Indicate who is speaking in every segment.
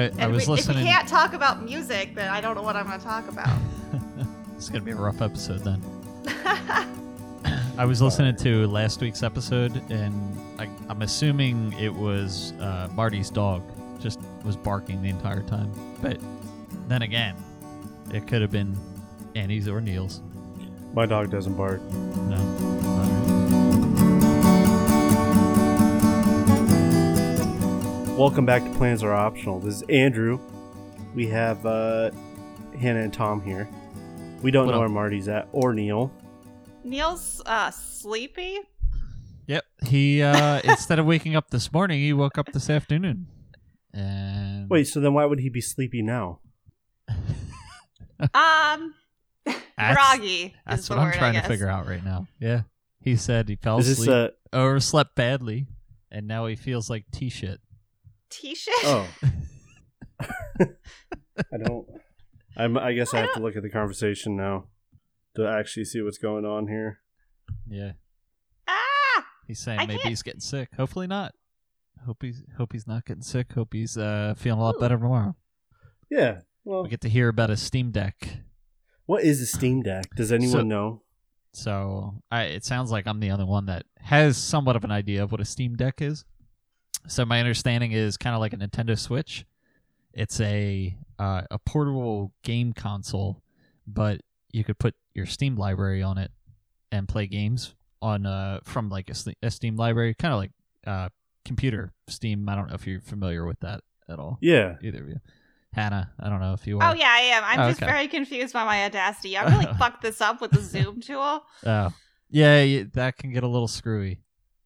Speaker 1: I, I was
Speaker 2: we, if we can't talk about music, then I don't know what I'm going to talk about.
Speaker 1: it's gonna be a rough episode then. I was listening to last week's episode, and I, I'm assuming it was uh, Marty's dog just was barking the entire time. But then again, it could have been Annie's or Neil's.
Speaker 3: My dog doesn't bark.
Speaker 1: No.
Speaker 3: Welcome back to Plans Are Optional. This is Andrew. We have uh, Hannah and Tom here. We don't
Speaker 1: What
Speaker 3: know
Speaker 1: up?
Speaker 3: where Marty's at or Neil.
Speaker 2: Neil's uh, sleepy.
Speaker 1: Yep. He uh, instead of waking up this morning, he woke up this afternoon. And
Speaker 3: Wait, so then why would he be sleepy now?
Speaker 2: Um,
Speaker 1: That's-
Speaker 2: groggy. is
Speaker 1: That's
Speaker 2: the
Speaker 1: what I'm
Speaker 2: word,
Speaker 1: trying to figure out right now. Yeah. He said he fell
Speaker 3: Is this
Speaker 1: asleep,
Speaker 3: uh
Speaker 1: overslept badly, and now he feels like T shit.
Speaker 2: T-shirt.
Speaker 3: oh? I don't. I'm, I guess I have to look at the conversation now to actually see what's going on here.
Speaker 1: Yeah.
Speaker 2: Ah!
Speaker 1: He's saying
Speaker 2: I
Speaker 1: maybe
Speaker 2: can't-
Speaker 1: he's getting sick. Hopefully not. Hope he's hope he's not getting sick. Hope he's uh, feeling a lot
Speaker 2: Ooh.
Speaker 1: better tomorrow.
Speaker 3: Yeah. Well,
Speaker 1: We get to hear about a Steam Deck.
Speaker 3: what is a Steam Deck? Does anyone
Speaker 1: So-
Speaker 3: know?
Speaker 1: So I, it sounds like I'm the only one that has somewhat of an idea of what a Steam Deck is. So my understanding is kind of like a Nintendo Switch. It's a uh, a portable game console, but you could put your Steam library on it and play games on uh from like a, a Steam library, kind of like uh computer Steam. I don't know if you're familiar with that at all.
Speaker 3: Yeah.
Speaker 1: Either of you, Hannah. I don't know if you are.
Speaker 2: Oh yeah, I am. I'm
Speaker 1: Oh,
Speaker 2: just
Speaker 1: okay.
Speaker 2: very confused by my audacity. I really fucked this up with the Zoom tool,
Speaker 1: Oh, yeah. y- That can get a little screwy.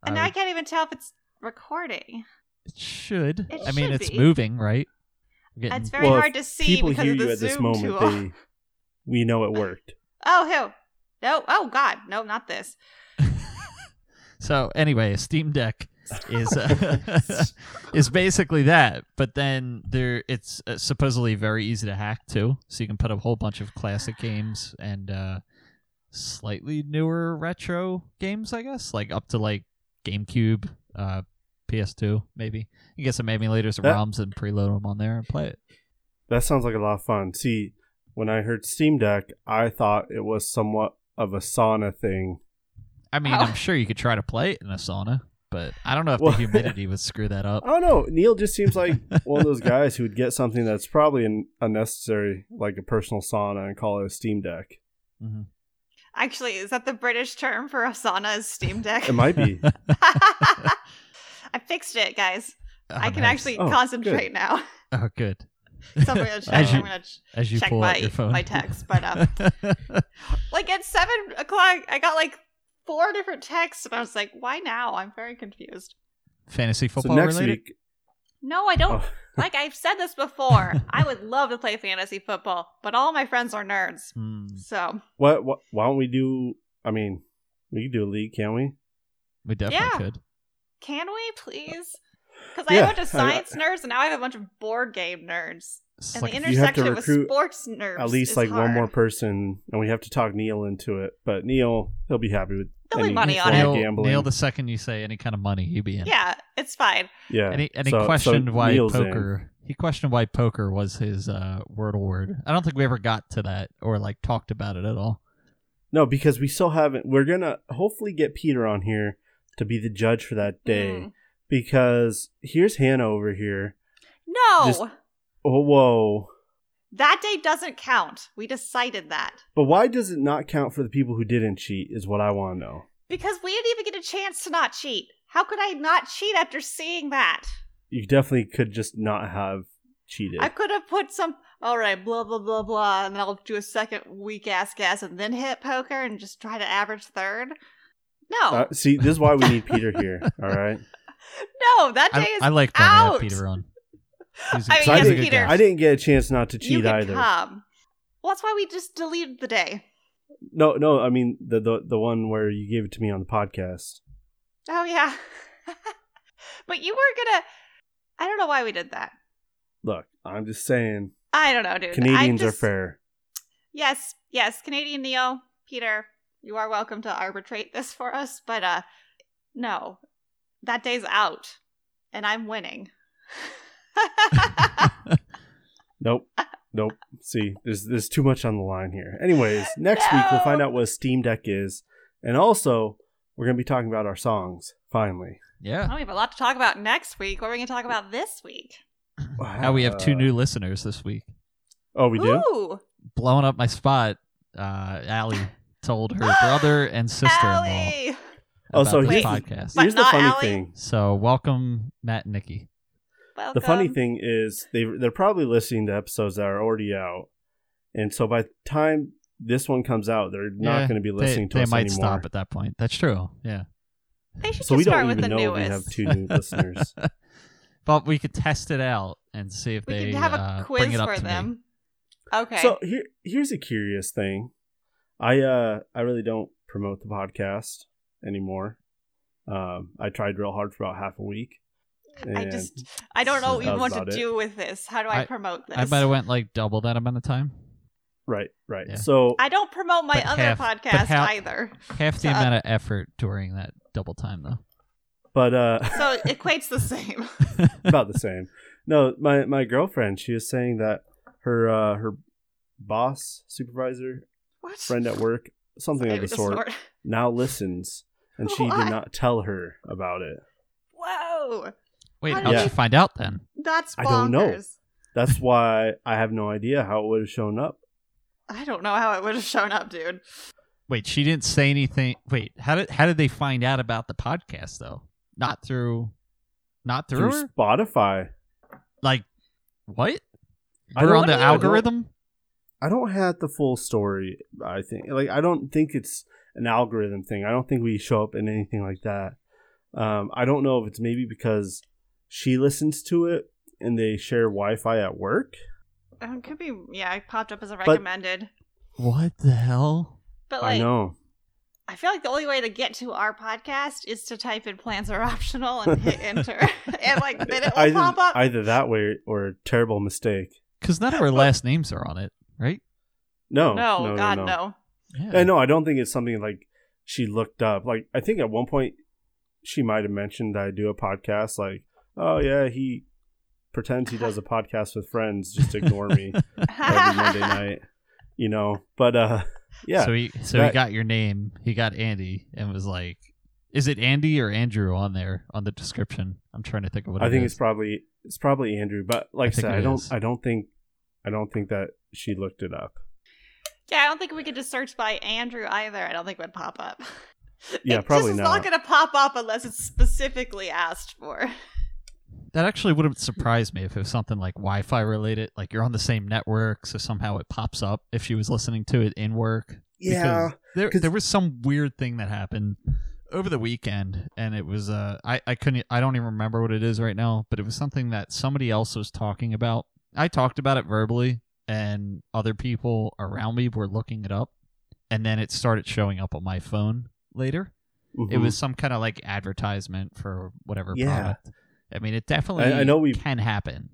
Speaker 2: and
Speaker 1: I
Speaker 2: I can't even tell if it's recording.
Speaker 1: It should.
Speaker 2: It
Speaker 1: I mean,
Speaker 2: should
Speaker 1: it's moving, right? Getting-
Speaker 2: It's very
Speaker 3: Well,
Speaker 2: hard to see
Speaker 3: People
Speaker 2: because
Speaker 3: hear
Speaker 2: of the
Speaker 3: you at
Speaker 2: Zoom
Speaker 3: this moment.
Speaker 2: tool.
Speaker 3: They, we know it worked.
Speaker 2: Oh who? No. Oh God. No, not this.
Speaker 1: so anyway, a Steam Deck is uh, is basically that, but then there it's uh, supposedly very easy to hack too. So you can put a whole bunch of classic games and uh, slightly newer retro games, I guess, like up to like GameCube, uh, PS2, maybe. You get some emulators and
Speaker 3: That-
Speaker 1: ROMs and preload them on there and play it.
Speaker 3: That sounds like a lot of fun. See, when I heard Steam Deck, I thought it was somewhat of a sauna thing.
Speaker 1: I mean,
Speaker 2: Oh.
Speaker 1: I'm sure you could try to play it in a sauna, but I don't know if
Speaker 3: Well-
Speaker 1: the humidity would screw that up.
Speaker 3: I don't know. Neil just seems like one of those guys who would get something that's probably an unnecessary, like a personal sauna, and call it a Steam Deck.
Speaker 1: hmm
Speaker 2: Actually, is that the British term for a sauna? Is Steam Deck?
Speaker 3: It might be.
Speaker 2: I fixed it, guys.
Speaker 1: Oh,
Speaker 2: I can
Speaker 1: nice.
Speaker 2: actually
Speaker 3: Oh,
Speaker 2: concentrate now.
Speaker 1: Oh, good.
Speaker 2: So I'm gonna check.
Speaker 1: As you-
Speaker 2: I'm gonna ch-
Speaker 1: As you
Speaker 2: check
Speaker 1: pull
Speaker 2: my
Speaker 1: out your phone.
Speaker 2: my text, but um, like at seven o'clock, I got like four different texts, and I was like, "Why now?" I'm very confused.
Speaker 1: Fantasy
Speaker 3: So
Speaker 1: football
Speaker 3: next
Speaker 1: related.
Speaker 3: week,
Speaker 2: No, I don't.
Speaker 3: oh,
Speaker 2: Like I've said this before, I would love to play fantasy football, but all my friends are nerds.
Speaker 1: Hmm.
Speaker 2: So
Speaker 3: what, what? Why don't we do? I mean, we can do a league, can't we?
Speaker 1: We definitely
Speaker 2: Yeah.
Speaker 1: could.
Speaker 2: Can we please? Because I
Speaker 3: Yeah,
Speaker 2: have a bunch of
Speaker 3: I-
Speaker 2: science nerds, and now I have a bunch of board game nerds,
Speaker 1: It's
Speaker 2: and
Speaker 1: like
Speaker 2: the
Speaker 3: You have to
Speaker 2: intersection with sports nerds.
Speaker 3: At least
Speaker 2: is
Speaker 3: like one more person, and we have to talk Neil into it. But Neil, he'll be happy with
Speaker 2: There'll be
Speaker 3: any
Speaker 2: money on it.
Speaker 1: Neil,
Speaker 3: gambling.
Speaker 1: Neil, the second you say any kind of money, he'd be in.
Speaker 2: Yeah, it's fine.
Speaker 3: yeah,
Speaker 1: And he, and he
Speaker 3: So- so
Speaker 1: questioned why
Speaker 3: Neil's in.
Speaker 1: poker. He questioned why poker was his uh, wordle word. I don't think we ever got to that or like talked about it at all.
Speaker 3: No, because we still haven't. We're gonna hopefully get Peter on here to be the judge for that day.
Speaker 2: Mm.
Speaker 3: Because here's Hannah over here.
Speaker 2: No,
Speaker 3: Just- Oh, whoa!
Speaker 2: that day doesn't count. We decided that
Speaker 3: But why does it not count for the people who didn't cheat? Is what I want to know.
Speaker 2: because we didn't even get a chance to not cheat. How could I not cheat after seeing that?
Speaker 3: You definitely could just not have cheated.
Speaker 2: I could have put some. All right, blah blah blah blah, and then I'll do a second weak ass guess, and then hit poker and just try to average third. No,
Speaker 3: Uh, see, this is why we need Peter here. All right.
Speaker 2: no, that day
Speaker 1: I,
Speaker 2: is
Speaker 1: I like when have
Speaker 2: out.
Speaker 1: Peter on. He's a-
Speaker 2: I mean,
Speaker 1: he's
Speaker 3: So
Speaker 1: a
Speaker 3: I,
Speaker 2: yes,
Speaker 1: good
Speaker 3: didn't,
Speaker 2: Peter.
Speaker 3: I didn't get a chance not to
Speaker 2: you
Speaker 3: cheat
Speaker 2: can
Speaker 3: either.
Speaker 2: come. Well, that's why we just deleted the day.
Speaker 3: No, no. I mean the, the the one where you gave it to me on the podcast.
Speaker 2: Oh yeah, but you were gonna. I don't know why we did that.
Speaker 3: Look, I'm just saying,
Speaker 2: I don't know, dude. I
Speaker 3: Canadians are fair.
Speaker 2: Yes, yes, Canadian Neil, Peter, you are welcome to arbitrate this for us, but uh no. That day's out and I'm winning.
Speaker 3: Nope. Nope. See, there's there's too much on the line here. Anyways, next week we'll find out what a Steam Deck is, and also we're gonna be talking about our songs. Finally,
Speaker 1: Yeah.
Speaker 2: Oh, we have a lot to talk about next week. What are we going to talk about this week?
Speaker 1: How we have two new listeners this week.
Speaker 3: Oh, we do.
Speaker 2: Ooh,
Speaker 1: Blowing up my spot. Uh, Allie told her brother and sister-in-law
Speaker 2: Allie.
Speaker 3: Oh,
Speaker 1: about
Speaker 3: so
Speaker 1: this
Speaker 2: here's-
Speaker 1: podcast.
Speaker 2: But
Speaker 3: Here's the funny
Speaker 2: Allie?
Speaker 3: thing.
Speaker 1: So welcome, Matt and Nikki.
Speaker 2: Welcome.
Speaker 3: The funny thing is they they're probably listening to episodes that are already out, and so by the time this one comes out, they're not
Speaker 1: Yeah,
Speaker 3: going to be
Speaker 1: They,
Speaker 3: listening to
Speaker 1: they
Speaker 3: us
Speaker 1: might
Speaker 3: anymore.
Speaker 1: stop at that point. That's true. Yeah.
Speaker 2: They should
Speaker 3: So
Speaker 2: just
Speaker 3: we
Speaker 2: start
Speaker 3: don't
Speaker 2: with
Speaker 3: even
Speaker 2: the
Speaker 3: know
Speaker 2: newest.
Speaker 3: we have two new listeners.
Speaker 1: But we could test it out and see if
Speaker 2: We
Speaker 1: they
Speaker 2: could have a
Speaker 1: uh,
Speaker 2: quiz
Speaker 1: bring it up
Speaker 2: for
Speaker 1: to me.
Speaker 2: them. Okay.
Speaker 3: So here here's a curious thing. I uh I really don't promote the podcast anymore. Um I tried real hard for about half a week.
Speaker 2: I just I don't know
Speaker 1: So
Speaker 2: even
Speaker 3: that
Speaker 2: what to
Speaker 3: about it.
Speaker 2: do with this. How do I,
Speaker 1: I-
Speaker 2: promote this?
Speaker 1: I might have went like double that amount of time.
Speaker 3: right, right.
Speaker 1: Yeah.
Speaker 3: So
Speaker 2: I don't promote my other
Speaker 1: half-
Speaker 2: podcast
Speaker 1: half-
Speaker 2: either.
Speaker 1: Half the
Speaker 2: So-
Speaker 1: amount of effort during that double time, though.
Speaker 3: but uh
Speaker 2: So it equates the same.
Speaker 3: about the same. No, my my girlfriend, she was saying that her uh her boss, supervisor,
Speaker 2: What?
Speaker 3: friend at work, something
Speaker 2: I
Speaker 3: of the
Speaker 2: just
Speaker 3: sort,
Speaker 2: snort.
Speaker 3: now listens and she
Speaker 2: What?
Speaker 3: did not tell her about it.
Speaker 2: Whoa.
Speaker 1: Wait,
Speaker 2: How
Speaker 1: how'd
Speaker 3: did
Speaker 1: you
Speaker 3: you-
Speaker 1: find out then?
Speaker 2: That's bonkers.
Speaker 3: I don't know. That's why I have no idea how it would have shown up.
Speaker 2: I don't know how it would have shown up, dude.
Speaker 1: Wait, she didn't say anything. Wait, how did how did they find out about the podcast though? Not through, not through,
Speaker 3: Through
Speaker 1: her?
Speaker 3: Spotify.
Speaker 1: Like what? We're on the
Speaker 3: I don't-
Speaker 1: algorithm.
Speaker 3: I don't have the full story. I think like I don't think it's an algorithm thing. I don't think we show up in anything like that. Um, I don't know if it's maybe because she listens to it and they share Wi-Fi at work.
Speaker 2: Um, could be, yeah, it popped up as a recommended.
Speaker 1: What the hell?
Speaker 2: But, like,
Speaker 3: I know.
Speaker 2: I feel like the only way to get to our podcast is to type in plans are optional and hit enter. and, like, then it will
Speaker 3: either,
Speaker 2: pop up.
Speaker 3: either that way or a terrible mistake.
Speaker 1: Because none of our last names are on it, right?
Speaker 3: No,
Speaker 2: no,
Speaker 3: no,
Speaker 2: God,
Speaker 3: no.
Speaker 2: no.
Speaker 1: Yeah.
Speaker 3: I know. I don't think it's something like she looked up. Like I think at one point she might have mentioned that I do a podcast. Like, oh yeah, he pretends he does a podcast with friends. Just ignore me every Monday night. You know, but uh, yeah.
Speaker 1: So he so he got your name. He got Andy and was like, "Is it Andy or Andrew on there on the description?" I'm trying to think of what
Speaker 3: I
Speaker 1: it
Speaker 3: think
Speaker 1: is.
Speaker 3: it's probably it's probably Andrew. But like
Speaker 1: I
Speaker 3: I, said, I don't
Speaker 1: is.
Speaker 3: I don't think I don't think that she looked it up.
Speaker 2: Yeah, I don't think we could just search by Andrew either. I don't think it would pop up.
Speaker 3: Yeah,
Speaker 2: it
Speaker 3: probably
Speaker 2: just is
Speaker 3: not.
Speaker 2: not going to pop up unless it's specifically asked for.
Speaker 1: That actually would have surprised me if it was something like Wi-Fi related, like you're on the same network, so somehow it pops up if she was listening to it in work.
Speaker 3: Yeah,
Speaker 1: Because there
Speaker 3: 'cause-
Speaker 1: there was some weird thing that happened over the weekend, and it was uh I I couldn't I don't even remember what it is right now, but it was something that somebody else was talking about. I talked about it verbally, and other people around me were looking it up, and then it started showing up on my phone later. It
Speaker 3: Mhm.
Speaker 1: was some kind of like advertisement for whatever
Speaker 3: Yeah.
Speaker 1: product. I mean, it definitely
Speaker 3: I know we've-
Speaker 1: can happen.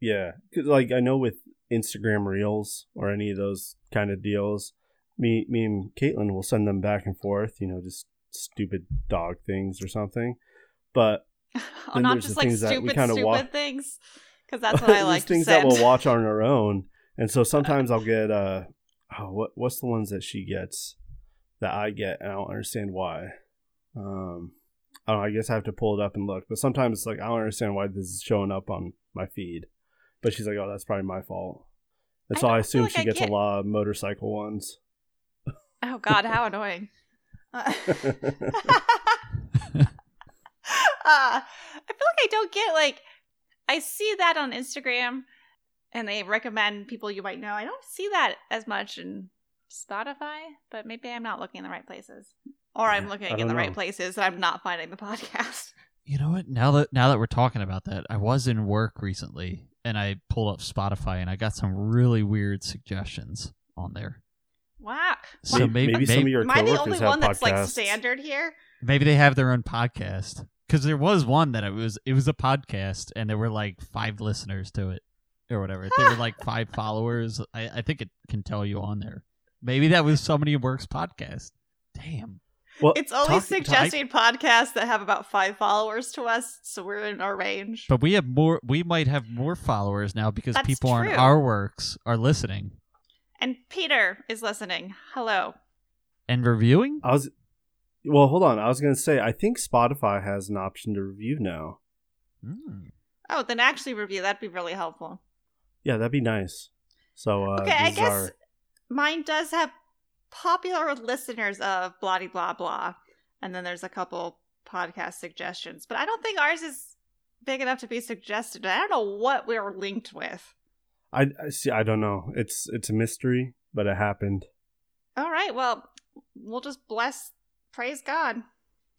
Speaker 3: Yeah, 'Cause, like I know with Instagram Reels or any of those kind of deals, me me and Caitlin will send them back and forth. You know, just stupid dog things or something. But
Speaker 2: oh, not
Speaker 3: there's
Speaker 2: just like
Speaker 3: things that we
Speaker 2: stupid, stupid
Speaker 3: wa-
Speaker 2: things. Because that's what I
Speaker 3: there's
Speaker 2: like to
Speaker 3: things
Speaker 2: send.
Speaker 3: that we'll watch on our own, and so sometimes I'll get uh, oh, what what's the ones that she gets that I get, and I don't understand why. Um, I don't know. I guess I have to pull it up and look. But sometimes it's like I don't understand why this is showing up on my feed. But she's like, oh, that's probably my fault. And
Speaker 2: I
Speaker 3: so I,
Speaker 2: don't
Speaker 3: assume
Speaker 2: like
Speaker 3: she
Speaker 2: I
Speaker 3: gets
Speaker 2: get-
Speaker 3: a lot of motorcycle ones.
Speaker 2: Oh God, how annoying! Uh, uh, I feel like I don't get like I see that on Instagram, and they recommend people you might know. I don't see that as much in Spotify, but maybe I'm not looking in the right places, or I'm looking in
Speaker 3: don't
Speaker 2: the right places and I'm not finding the podcast.
Speaker 1: You know what? Now that now that we're talking about that, I was in work recently and I pulled up Spotify and I got some really weird suggestions on there.
Speaker 2: Wow,
Speaker 1: So
Speaker 3: May-
Speaker 1: maybe
Speaker 3: maybe, some of your
Speaker 2: am I the
Speaker 3: coworkers
Speaker 2: only
Speaker 3: have
Speaker 2: one that's like
Speaker 3: podcasts.
Speaker 2: standard here?
Speaker 1: maybe they have their own podcast because there was one that it was it was a podcast and there were like five listeners to it or whatever. There were like five followers. I, I think it can tell you on there. Maybe that was somebody at work's podcast. Damn.
Speaker 3: Well,
Speaker 2: It's only
Speaker 3: talk-
Speaker 2: suggesting podcasts that have about five followers to us, so we're in our range.
Speaker 1: But we have more. We might have more followers now because
Speaker 2: That's
Speaker 1: people on our works are listening
Speaker 2: And Peter is listening. Hello.
Speaker 1: and reviewing.
Speaker 3: I was. Well, hold on. I was gonna say I think Spotify has an option to review now.
Speaker 1: Mm.
Speaker 2: Oh, then actually review. That'd be really helpful.
Speaker 3: Yeah, that'd be nice. So uh,
Speaker 2: okay, I guess
Speaker 3: our-
Speaker 2: mine does have popular listeners of blah blah blah, and then there's a couple podcast suggestions. But I don't think ours is big enough to be suggested. I don't know what we were linked with.
Speaker 3: I, I see. I don't know. It's it's a mystery, but it happened.
Speaker 2: All right, well, we'll just bless, praise God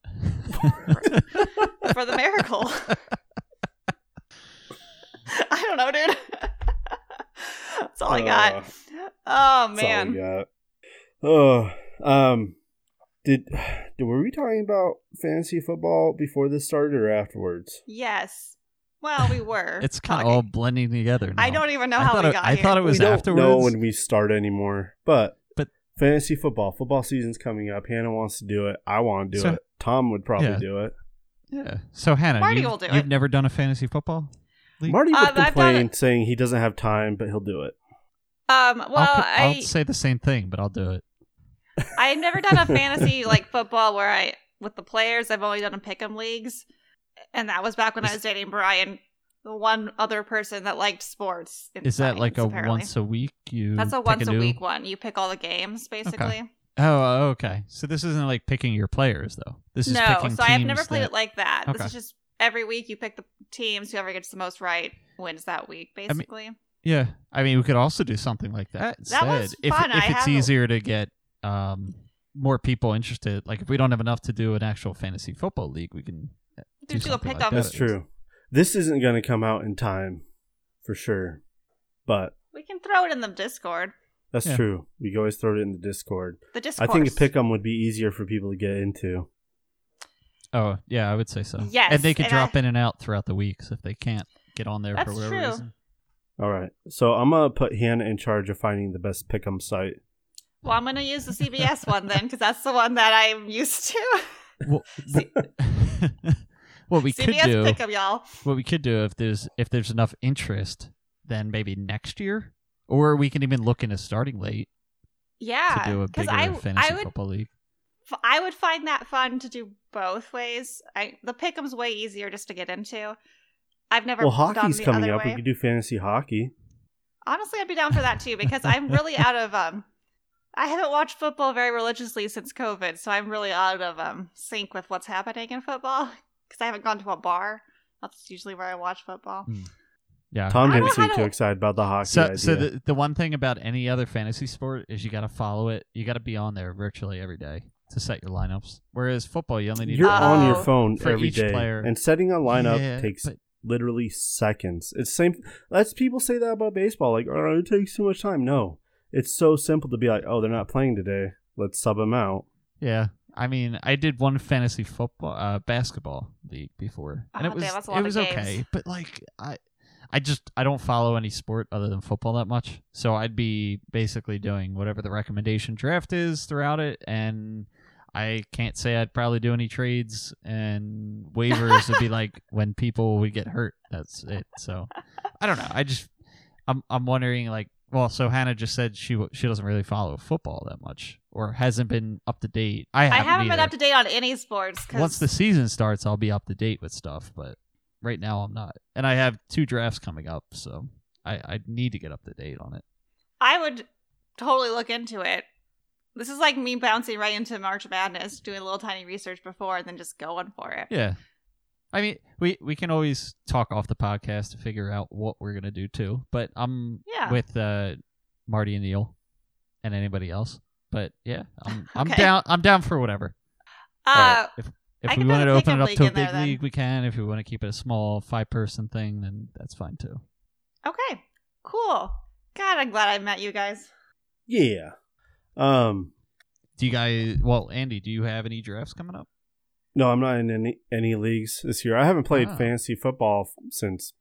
Speaker 2: for the miracle. I don't know, dude. That's all I got.
Speaker 3: Uh,
Speaker 2: Oh
Speaker 3: That's all
Speaker 2: man.
Speaker 3: we got. Oh, um, did, did were we talking about fantasy football before this started or afterwards?
Speaker 2: Yes. Well, we were.
Speaker 1: It's kind of all blending together. Now.
Speaker 2: I don't even know
Speaker 1: I
Speaker 2: how
Speaker 1: thought
Speaker 2: we
Speaker 1: it,
Speaker 2: got here.
Speaker 1: I thought it was
Speaker 3: we don't
Speaker 1: afterwards.
Speaker 3: know when we start anymore, but
Speaker 1: But-
Speaker 3: fantasy football, football season's coming up. Hannah wants to do it. I want to do
Speaker 1: So-
Speaker 3: it. Tom would probably
Speaker 1: Yeah.
Speaker 3: do it.
Speaker 1: yeah. So Hannah,
Speaker 2: Marty
Speaker 1: you've,
Speaker 2: will do
Speaker 1: you've
Speaker 2: it.
Speaker 1: never done a fantasy football league.
Speaker 3: Marty would
Speaker 2: Um,
Speaker 3: complain saying he doesn't have time, but he'll do it.
Speaker 2: Um. Well,
Speaker 1: I'll,
Speaker 2: I
Speaker 1: I'll say the same thing, but I'll do it.
Speaker 2: I've never done a fantasy like football where I with the players. I've only done a pick'em leagues, and that was back when I was dating Brian, the one other person that liked sports. in
Speaker 1: Is that like a
Speaker 2: apparently.
Speaker 1: once a week? You
Speaker 2: That's a once a
Speaker 1: new-
Speaker 2: week one. You pick all the games basically.
Speaker 1: Oh, okay. So this isn't like picking your players though. This is
Speaker 2: No, so I have never played
Speaker 1: that-
Speaker 2: it like that.
Speaker 1: Okay.
Speaker 2: This is just every week you pick the teams. Whoever gets the most right wins that week.
Speaker 1: mean,
Speaker 2: Basically.
Speaker 1: Yeah, I mean, we could also do something like that instead.
Speaker 2: was
Speaker 1: if
Speaker 2: fun.
Speaker 1: if
Speaker 2: I
Speaker 1: it's
Speaker 2: have
Speaker 1: easier to get um more people interested, like if we don't have enough to do an actual fantasy football league, we can uh, do,
Speaker 2: do a
Speaker 1: something
Speaker 2: pick
Speaker 1: like
Speaker 2: 'em.
Speaker 1: that.
Speaker 3: That's true. This isn't going to come out in time, for sure. But
Speaker 2: we can throw it in the Discord.
Speaker 3: that's
Speaker 1: Yeah.
Speaker 3: true. We can always throw it in the Discord.
Speaker 2: The Discord.
Speaker 3: I think a pick'em would be easier for people to get into.
Speaker 1: Oh yeah, I would say so.
Speaker 2: Yes,
Speaker 1: and they could
Speaker 2: and
Speaker 1: drop
Speaker 2: I-
Speaker 1: in and out throughout the weeks if they can't get on there for whatever
Speaker 2: true.
Speaker 1: reason.
Speaker 3: All right. So I'm going to put Hannah in charge of finding the best pick'em site.
Speaker 2: Well, I'm going to use the CBS one then, because that's the one that I'm used to.
Speaker 1: Well, what we could
Speaker 2: CBS
Speaker 1: do,
Speaker 2: pick 'em, y'all.
Speaker 1: what we could do if there's if there's enough interest, then maybe next year, or we can even look into starting late
Speaker 2: Yeah,
Speaker 1: to do a
Speaker 2: because
Speaker 1: bigger
Speaker 2: I
Speaker 1: fantasy
Speaker 2: I would
Speaker 1: football league.
Speaker 2: f- I would find that fun to do both ways. I the pick'em's way easier just to get into. I've never
Speaker 3: Well, hockey's
Speaker 2: the
Speaker 3: coming
Speaker 2: other
Speaker 3: up. We
Speaker 2: way.
Speaker 3: could do fantasy hockey.
Speaker 2: Honestly, I'd be down for that too because I'm really out of um. I haven't watched football very religiously since COVID, so I'm really out of um sync with what's happening in football because I haven't gone to a bar. That's usually where I watch football.
Speaker 1: Yeah.
Speaker 3: Tom
Speaker 2: I don't
Speaker 3: didn't seem
Speaker 2: how
Speaker 3: too excited about the hockey
Speaker 1: So,
Speaker 3: idea.
Speaker 1: so the the one thing about any other fantasy sport is you got to follow it. You got to be on there virtually every day to set your lineups. Whereas football, you only need
Speaker 3: You're
Speaker 1: to
Speaker 3: on your phone
Speaker 1: For
Speaker 3: every
Speaker 1: each
Speaker 3: day,
Speaker 1: player.
Speaker 3: and setting a lineup
Speaker 1: Yeah,
Speaker 3: takes
Speaker 1: but-
Speaker 3: literally seconds. It's same. Let's people say that about baseball. Like, oh, it takes too much time. No, it's so simple to be like, oh, they're not playing today. Let's sub them out.
Speaker 1: Yeah. I mean, I did one fantasy football, uh, basketball league before, and
Speaker 2: Oh,
Speaker 1: it was
Speaker 2: damn, that's a lot
Speaker 1: it
Speaker 2: of
Speaker 1: was
Speaker 2: games.
Speaker 1: okay. But like, I, I just I don't follow any sport other than football that much, so I'd be basically doing whatever the recommendation draft is throughout it, and I can't say I'd probably do any trades and waivers would be like when people would get hurt. That's it. So I don't know. I just I'm I'm wondering like well, so Hannah just said she she doesn't really follow football that much or hasn't been up to date. I
Speaker 2: I
Speaker 1: haven't,
Speaker 2: haven't been up to date on any sports. Cause
Speaker 1: Once the season starts, I'll be up to date with stuff, but right now I'm not. And I have two drafts coming up, so I I need to get up to date on it.
Speaker 2: I would totally look into it. This is like me bouncing right into March Madness, doing a little tiny research before, and then just going for it.
Speaker 1: Yeah. I mean, we we can always talk off the podcast to figure out what we're gonna do too. But I'm
Speaker 2: Yeah.
Speaker 1: with uh, Marty and Neil and anybody else. But yeah, I'm I'm down. I'm down for whatever.
Speaker 2: Uh,
Speaker 1: if if
Speaker 2: can
Speaker 1: we
Speaker 2: put
Speaker 1: wanted to open it up to a
Speaker 2: in there
Speaker 1: big
Speaker 2: then.
Speaker 1: league, we can. If we want to keep it a small five person thing, then that's fine too.
Speaker 2: okay, cool. God, I'm glad I met you guys.
Speaker 3: Yeah. Um.
Speaker 1: Do you guys? Well, Andy, do you have any drafts coming up?
Speaker 3: No, I'm not in any any leagues this year. I haven't played
Speaker 1: Ah.
Speaker 3: fantasy football f- since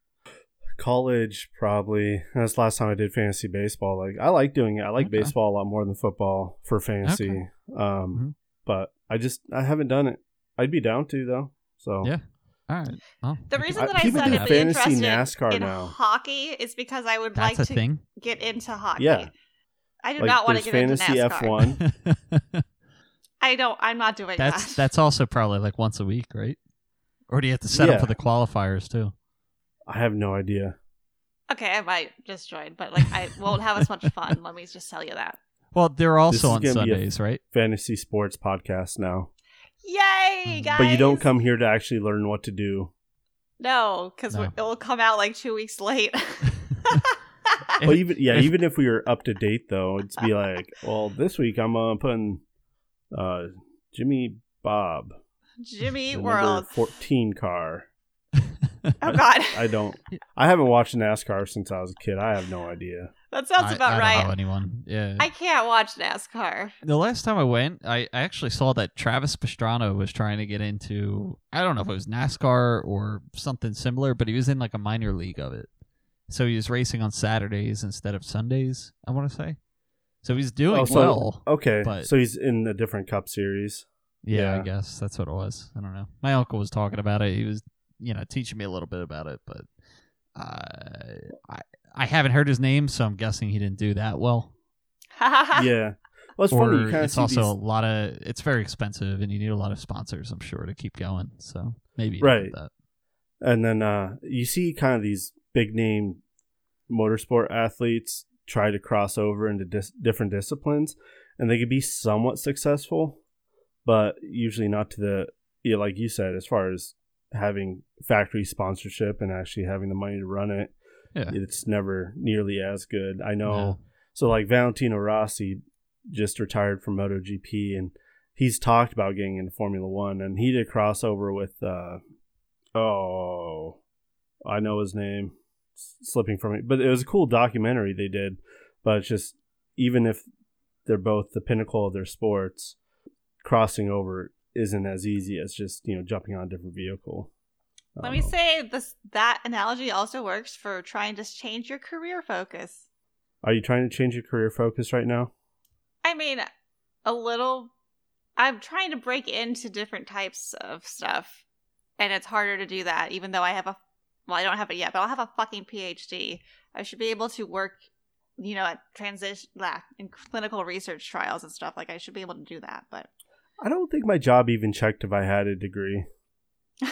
Speaker 3: college. Probably that's the last time I did fantasy baseball. Like I like doing it. I like
Speaker 1: Okay.
Speaker 3: baseball a lot more than football for fantasy. Um,
Speaker 1: Mhm.
Speaker 3: but I just I haven't done it. I'd be down to though. So
Speaker 1: Yeah. All right. Well,
Speaker 2: The reason that I
Speaker 3: people
Speaker 2: said
Speaker 3: do
Speaker 2: I'd be
Speaker 3: fantasy
Speaker 2: interested
Speaker 3: NASCAR
Speaker 2: in
Speaker 3: now.
Speaker 2: hockey is because I would
Speaker 1: that's
Speaker 2: like to
Speaker 1: thing.
Speaker 2: get into hockey.
Speaker 3: Yeah.
Speaker 2: I do
Speaker 3: like
Speaker 2: not want to
Speaker 3: there's
Speaker 2: get into
Speaker 3: fantasy
Speaker 2: NASCAR.
Speaker 3: F1.
Speaker 2: I don't. I'm not doing
Speaker 1: that's
Speaker 2: that.
Speaker 1: that's also probably like once a week, right? Or do you have to set up for the qualifiers too?
Speaker 3: I have no idea.
Speaker 2: okay. I might just join, but like I won't have as much fun. Let me just tell you that.
Speaker 1: Well, they're
Speaker 3: This
Speaker 1: also
Speaker 3: is
Speaker 1: on
Speaker 3: gonna be a-
Speaker 1: Sundays, right?
Speaker 3: Fantasy sports podcast now,
Speaker 2: Yay,
Speaker 1: Mm.
Speaker 2: guys!
Speaker 3: but you don't come here to actually learn what to do.
Speaker 2: No, because
Speaker 1: No.
Speaker 2: it will come out like two weeks late.
Speaker 3: Well, even yeah,
Speaker 1: if-
Speaker 3: even if we were up to date though, it'd be like, well, this week I'm uh, putting uh, Jimmy Bob,
Speaker 2: Jimmy
Speaker 3: the
Speaker 2: World.
Speaker 3: fourteen car.
Speaker 2: Oh God,
Speaker 3: I don't. I haven't watched NASCAR since I was a kid. I have no idea.
Speaker 2: that sounds
Speaker 1: I-
Speaker 2: about
Speaker 1: I don't
Speaker 2: right.
Speaker 1: know anyone. Yeah.
Speaker 2: I can't watch NASCAR.
Speaker 1: the last time I went, I, I actually saw that Travis Pastrana was trying to get into I don't know if it was NASCAR or something similar, but he was in like a minor league of it. So he was racing on Saturdays instead of Sundays, I want to say. So he's doing
Speaker 3: Oh, so-
Speaker 1: well.
Speaker 3: Okay,
Speaker 1: But-
Speaker 3: so he's in a different Cup series.
Speaker 1: Yeah, I guess that's what it was. I don't know. My uncle was talking about it. He was, you know, teaching me a little bit about it, but uh, I I haven't heard his name, so I'm guessing he didn't do that well.
Speaker 3: yeah. Well, it's
Speaker 1: or
Speaker 3: funny. You
Speaker 1: it's
Speaker 3: see
Speaker 1: also a lot of it's very expensive, and you need a lot of sponsors, I'm sure, to keep going. So maybe
Speaker 3: Right.
Speaker 1: that.
Speaker 3: and then uh, you see kind of these big name motorsport athletes try to cross over into dis- different disciplines, and they could be somewhat successful, but usually not to the yeah, like you said, as far as having factory sponsorship and actually having the money to run it.
Speaker 1: Yeah.
Speaker 3: It's never nearly as good. I know. So like Valentino Rossi just retired from MotoGP and he's talked about getting into Formula One and he did a crossover with uh oh I know his name slipping from me. But it was a cool documentary they did. But it's just even if they're both the pinnacle of their sports, crossing over isn't as easy as just, you know, jumping on a different vehicle.
Speaker 2: Let me
Speaker 3: know.
Speaker 2: say this: that analogy also works for trying to change your career focus.
Speaker 3: Are you trying to change your career focus right now?
Speaker 2: I mean, a little. I'm trying to break into different types of stuff, and it's harder to do that. Even though I have a, well, I don't have it yet, but I'll have a fucking PhD. I should be able to work, you know, at transition, blah, in clinical research trials and stuff. Like I should be able to do that, but.
Speaker 3: I don't think my job even checked if I had a degree.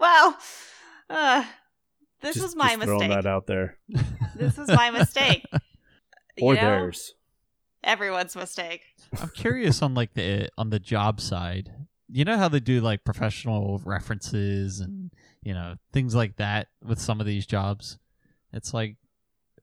Speaker 2: well, uh, this
Speaker 3: Just-
Speaker 2: was my
Speaker 3: just Throwing
Speaker 2: mistake.
Speaker 3: that out there.
Speaker 2: This was my mistake.
Speaker 3: Or
Speaker 2: You know?
Speaker 3: theirs.
Speaker 2: Everyone's mistake.
Speaker 1: I'm curious on like the on the job side. You know how they do like professional references and you know things like that with some of these jobs. It's like,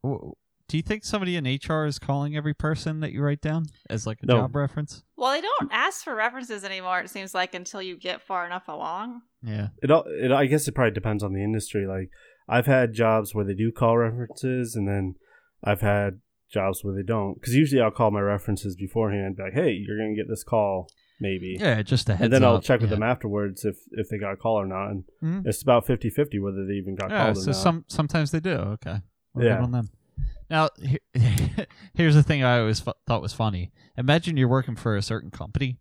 Speaker 1: do you think somebody in HR is calling every person that you write down as like a
Speaker 3: No.
Speaker 1: job reference?
Speaker 2: Well, they don't ask for references anymore. It seems like until you get far enough along.
Speaker 1: Yeah.
Speaker 3: It, all- it I guess it probably depends on the industry. Like I've had jobs where they do call references, and then I've had jobs where they don't. Because usually I'll call my references beforehand, be like, "Hey, you're gonna get this call, maybe."
Speaker 1: Yeah, just a heads
Speaker 3: and then I'll
Speaker 1: up.
Speaker 3: check with
Speaker 1: yeah.
Speaker 3: them afterwards if if they got a call or not. And
Speaker 1: Mhm.
Speaker 3: it's about 50-50 whether they even got
Speaker 1: Yeah,
Speaker 3: called or
Speaker 1: so
Speaker 3: not.
Speaker 1: some sometimes they do. Okay, Well,
Speaker 3: Yeah.
Speaker 1: on them. Now, he- here's the thing I always fu- thought was funny. Imagine you're working for a certain company,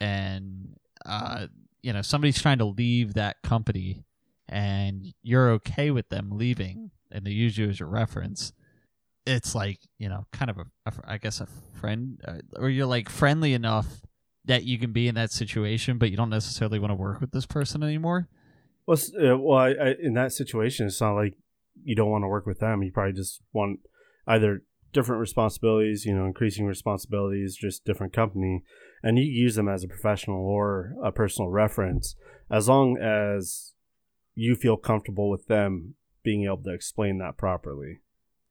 Speaker 1: and uh, you know somebody's trying to leave that company, and you're okay with them leaving, and they use you as your reference. It's like you know, kind of a, a I guess a friend, uh, or you're like friendly enough that you can be in that situation, but you don't necessarily want to work with this person anymore.
Speaker 3: Well, uh, well, I, I, in that situation, it's not like you don't want to work with them. You probably just want either different responsibilities, you know, increasing responsibilities, just different company, and you use them as a professional or a personal reference, as long as you feel comfortable with them being able to explain that properly.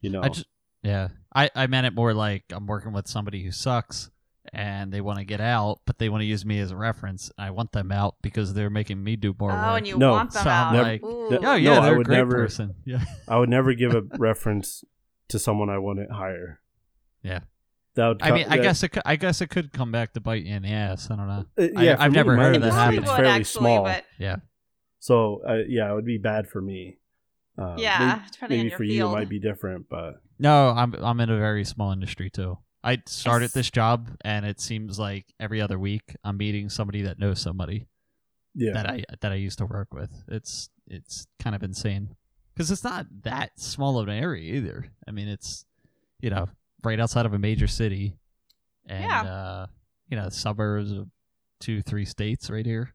Speaker 3: You know,
Speaker 1: I just yeah. I I meant it more like I'm working with somebody who sucks and they want to get out, but they want to use me as a reference. I want them out because they're making me do more
Speaker 2: oh,
Speaker 1: work.
Speaker 2: and you
Speaker 3: No,
Speaker 2: want them
Speaker 1: so I'm
Speaker 2: out.
Speaker 1: like,
Speaker 2: Ooh.
Speaker 3: no,
Speaker 1: oh yeah,
Speaker 3: No, I
Speaker 1: they're a
Speaker 3: would
Speaker 1: great
Speaker 3: never-
Speaker 1: person. Yeah.
Speaker 3: I would never give a reference to someone I wouldn't hire.
Speaker 1: Yeah.
Speaker 3: That would
Speaker 1: I mean, I
Speaker 3: that-
Speaker 1: guess it could, I guess it could come back to bite you in the ass. I don't know.
Speaker 3: Uh, yeah,
Speaker 1: I, have
Speaker 3: for
Speaker 1: never heard of that
Speaker 2: It probably
Speaker 3: industry,
Speaker 1: happening.
Speaker 3: It's fairly
Speaker 2: actually,
Speaker 3: small.
Speaker 2: but
Speaker 1: Yeah.
Speaker 3: So uh, yeah, it would be bad for me. Uh,
Speaker 2: yeah,
Speaker 3: maybe, maybe
Speaker 2: your
Speaker 3: for you it might be different, but
Speaker 1: No, I'm I'm in a very small industry too. I started
Speaker 2: Yes.
Speaker 1: this job, and it seems like every other week I'm meeting somebody that knows somebody
Speaker 3: Yeah.
Speaker 1: that I that I used to work with. It's it's kind of insane because it's not that small of an area either. I mean, it's you know right outside of a major city, and
Speaker 2: Yeah.
Speaker 1: uh, you know suburbs of two three states right here.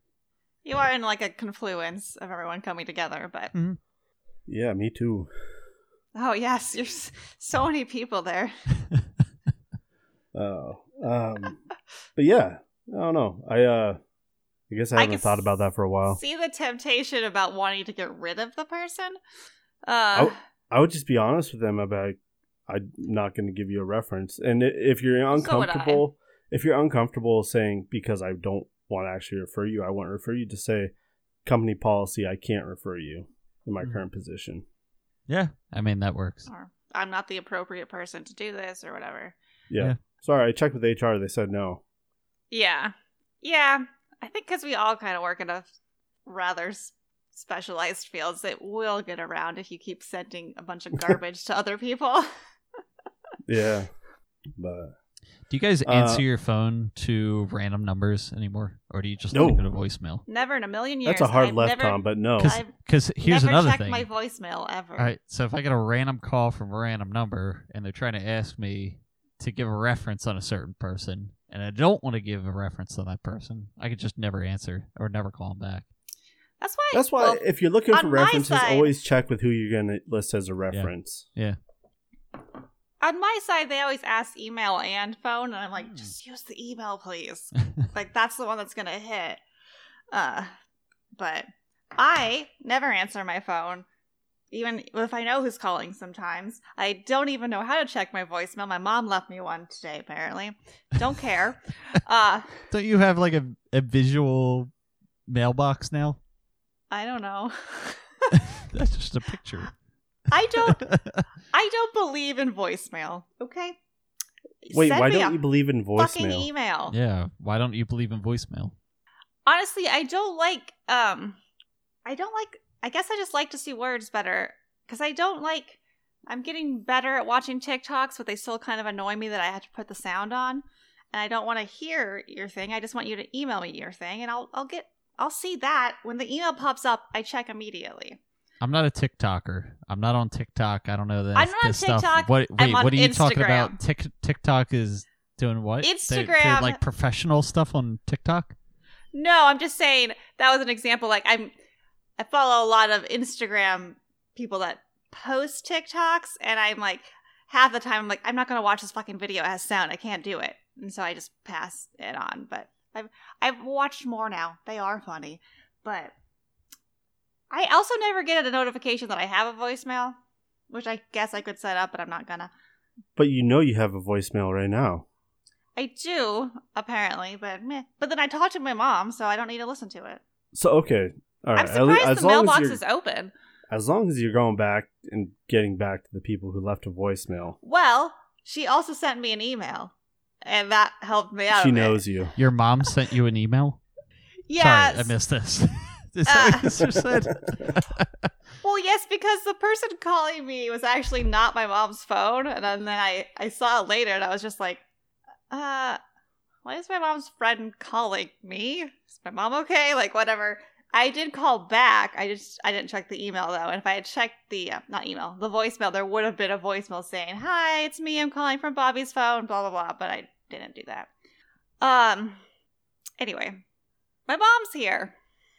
Speaker 2: You are in like a confluence of everyone coming together, but
Speaker 3: yeah, me too.
Speaker 2: oh yes, there's so many people there.
Speaker 3: Oh. Um but yeah, I don't know. I uh I guess I
Speaker 2: I
Speaker 3: haven't
Speaker 2: can
Speaker 3: thought about that for a while.
Speaker 2: See the temptation about wanting to get rid of the person.
Speaker 3: I
Speaker 2: Uh,
Speaker 3: w- I would just be honest with them about I'm not going to give you a reference. And if you're
Speaker 2: So
Speaker 3: uncomfortable, if you're uncomfortable saying because I don't want to actually refer you, I won't refer you to say company policy. I can't refer you in my
Speaker 1: Mhm.
Speaker 3: current position.
Speaker 1: Yeah, I mean that works.
Speaker 2: or I'm not the appropriate person to do this or whatever.
Speaker 3: Yeah.
Speaker 1: Yeah.
Speaker 3: Sorry, I checked with HR. They said no.
Speaker 2: Yeah, yeah. I think because we all kind of work in a rather s- specialized fields, it will get around if you keep sending a bunch of garbage to other people.
Speaker 3: Yeah. But
Speaker 1: Do you guys
Speaker 3: Uh,
Speaker 1: answer your phone to random numbers anymore, or do you just
Speaker 3: No.
Speaker 1: leave it a voicemail?
Speaker 2: never in a million years.
Speaker 3: that's a hard
Speaker 2: I've
Speaker 3: left,
Speaker 2: never,
Speaker 3: Tom. But no.
Speaker 1: Because here's
Speaker 2: never
Speaker 1: another thing.
Speaker 2: my voicemail ever.
Speaker 1: All right, so if I get a random call from a random number and they're trying to ask me to give a reference on a certain person, and I don't want to give a reference on that person, I could just never answer or never call them back.
Speaker 2: That's why.
Speaker 3: That's why
Speaker 2: well,
Speaker 3: if you're looking for references,
Speaker 2: side-
Speaker 3: always check with who you're going to list as a reference. Yeah.
Speaker 2: On my side, they always ask email and phone, and I'm like,
Speaker 1: Hmm.
Speaker 2: just use the email, please. like that's the one that's gonna hit. Uh, but I never answer my phone, even if I know who's calling. Sometimes I don't even know how to check my voicemail. My mom left me one today. Apparently, don't care. uh,
Speaker 1: Don't you have like a, a visual mailbox now?
Speaker 2: I don't know.
Speaker 1: That's just a picture.
Speaker 2: I don't. I don't believe in voicemail. Okay.
Speaker 3: Wait,
Speaker 2: Send
Speaker 3: why don't you believe in
Speaker 2: fucking
Speaker 3: voicemail?
Speaker 2: email.
Speaker 1: yeah. Why don't you believe in voicemail?
Speaker 2: honestly i don't like um i don't like i guess i just like to see words better because i don't like i'm getting better at watching tiktoks but they still kind of annoy me that i have to put the sound on and i don't want to hear your thing i just want you to email me your thing and i'll i'll get i'll see that when the email pops up i check immediately
Speaker 1: I'm not a TikToker. I'm not on TikTok. I don't know that.
Speaker 2: I'm not on
Speaker 1: this stuff.
Speaker 2: TikTok.
Speaker 1: What? Wait, what are you talking about? Tik TikTok is doing what? They're- they're,
Speaker 2: Instagram-
Speaker 1: like professional stuff on TikTok.
Speaker 2: no i'm just saying that was an example like i'm i follow a lot of instagram people that post tiktoks and i'm like half the time i'm like i'm not gonna watch this fucking video. It has sound. I can't do it. And so i just pass it on. But i've i've watched more now. They are funny. But i also never get a notification that i have a voicemail which i guess i could set up but i'm not gonna.
Speaker 3: But you know you have a voicemail right now.
Speaker 2: i do apparently but meh. but then i talk to my mom so i don't need to listen to it.
Speaker 3: So okay, all right.
Speaker 2: i'm surprised
Speaker 3: as
Speaker 2: the
Speaker 3: long
Speaker 2: mailbox
Speaker 3: as you're,
Speaker 2: is open
Speaker 3: as long as you're going back and getting back to the people who left a voicemail,
Speaker 2: Well, she also sent me an email, and that helped me out.
Speaker 3: she
Speaker 2: a bit.
Speaker 3: knows you.
Speaker 1: Your mom sent you an email. Yeah, I missed this. Is that what
Speaker 2: Uh,
Speaker 1: you said?
Speaker 2: Well, yes, because the person calling me was actually not my mom's phone, and then I I saw it later, and I was just like, uh, why is my mom's friend calling me? Is my mom okay? Like whatever. I did call back. I just I didn't check the email though, and if I had checked the uh, not email the voicemail, there would have been a voicemail saying, "Hi, it's me. I'm calling from Bobby's phone." Blah blah blah. But I didn't do that. Um. Anyway, my mom's here.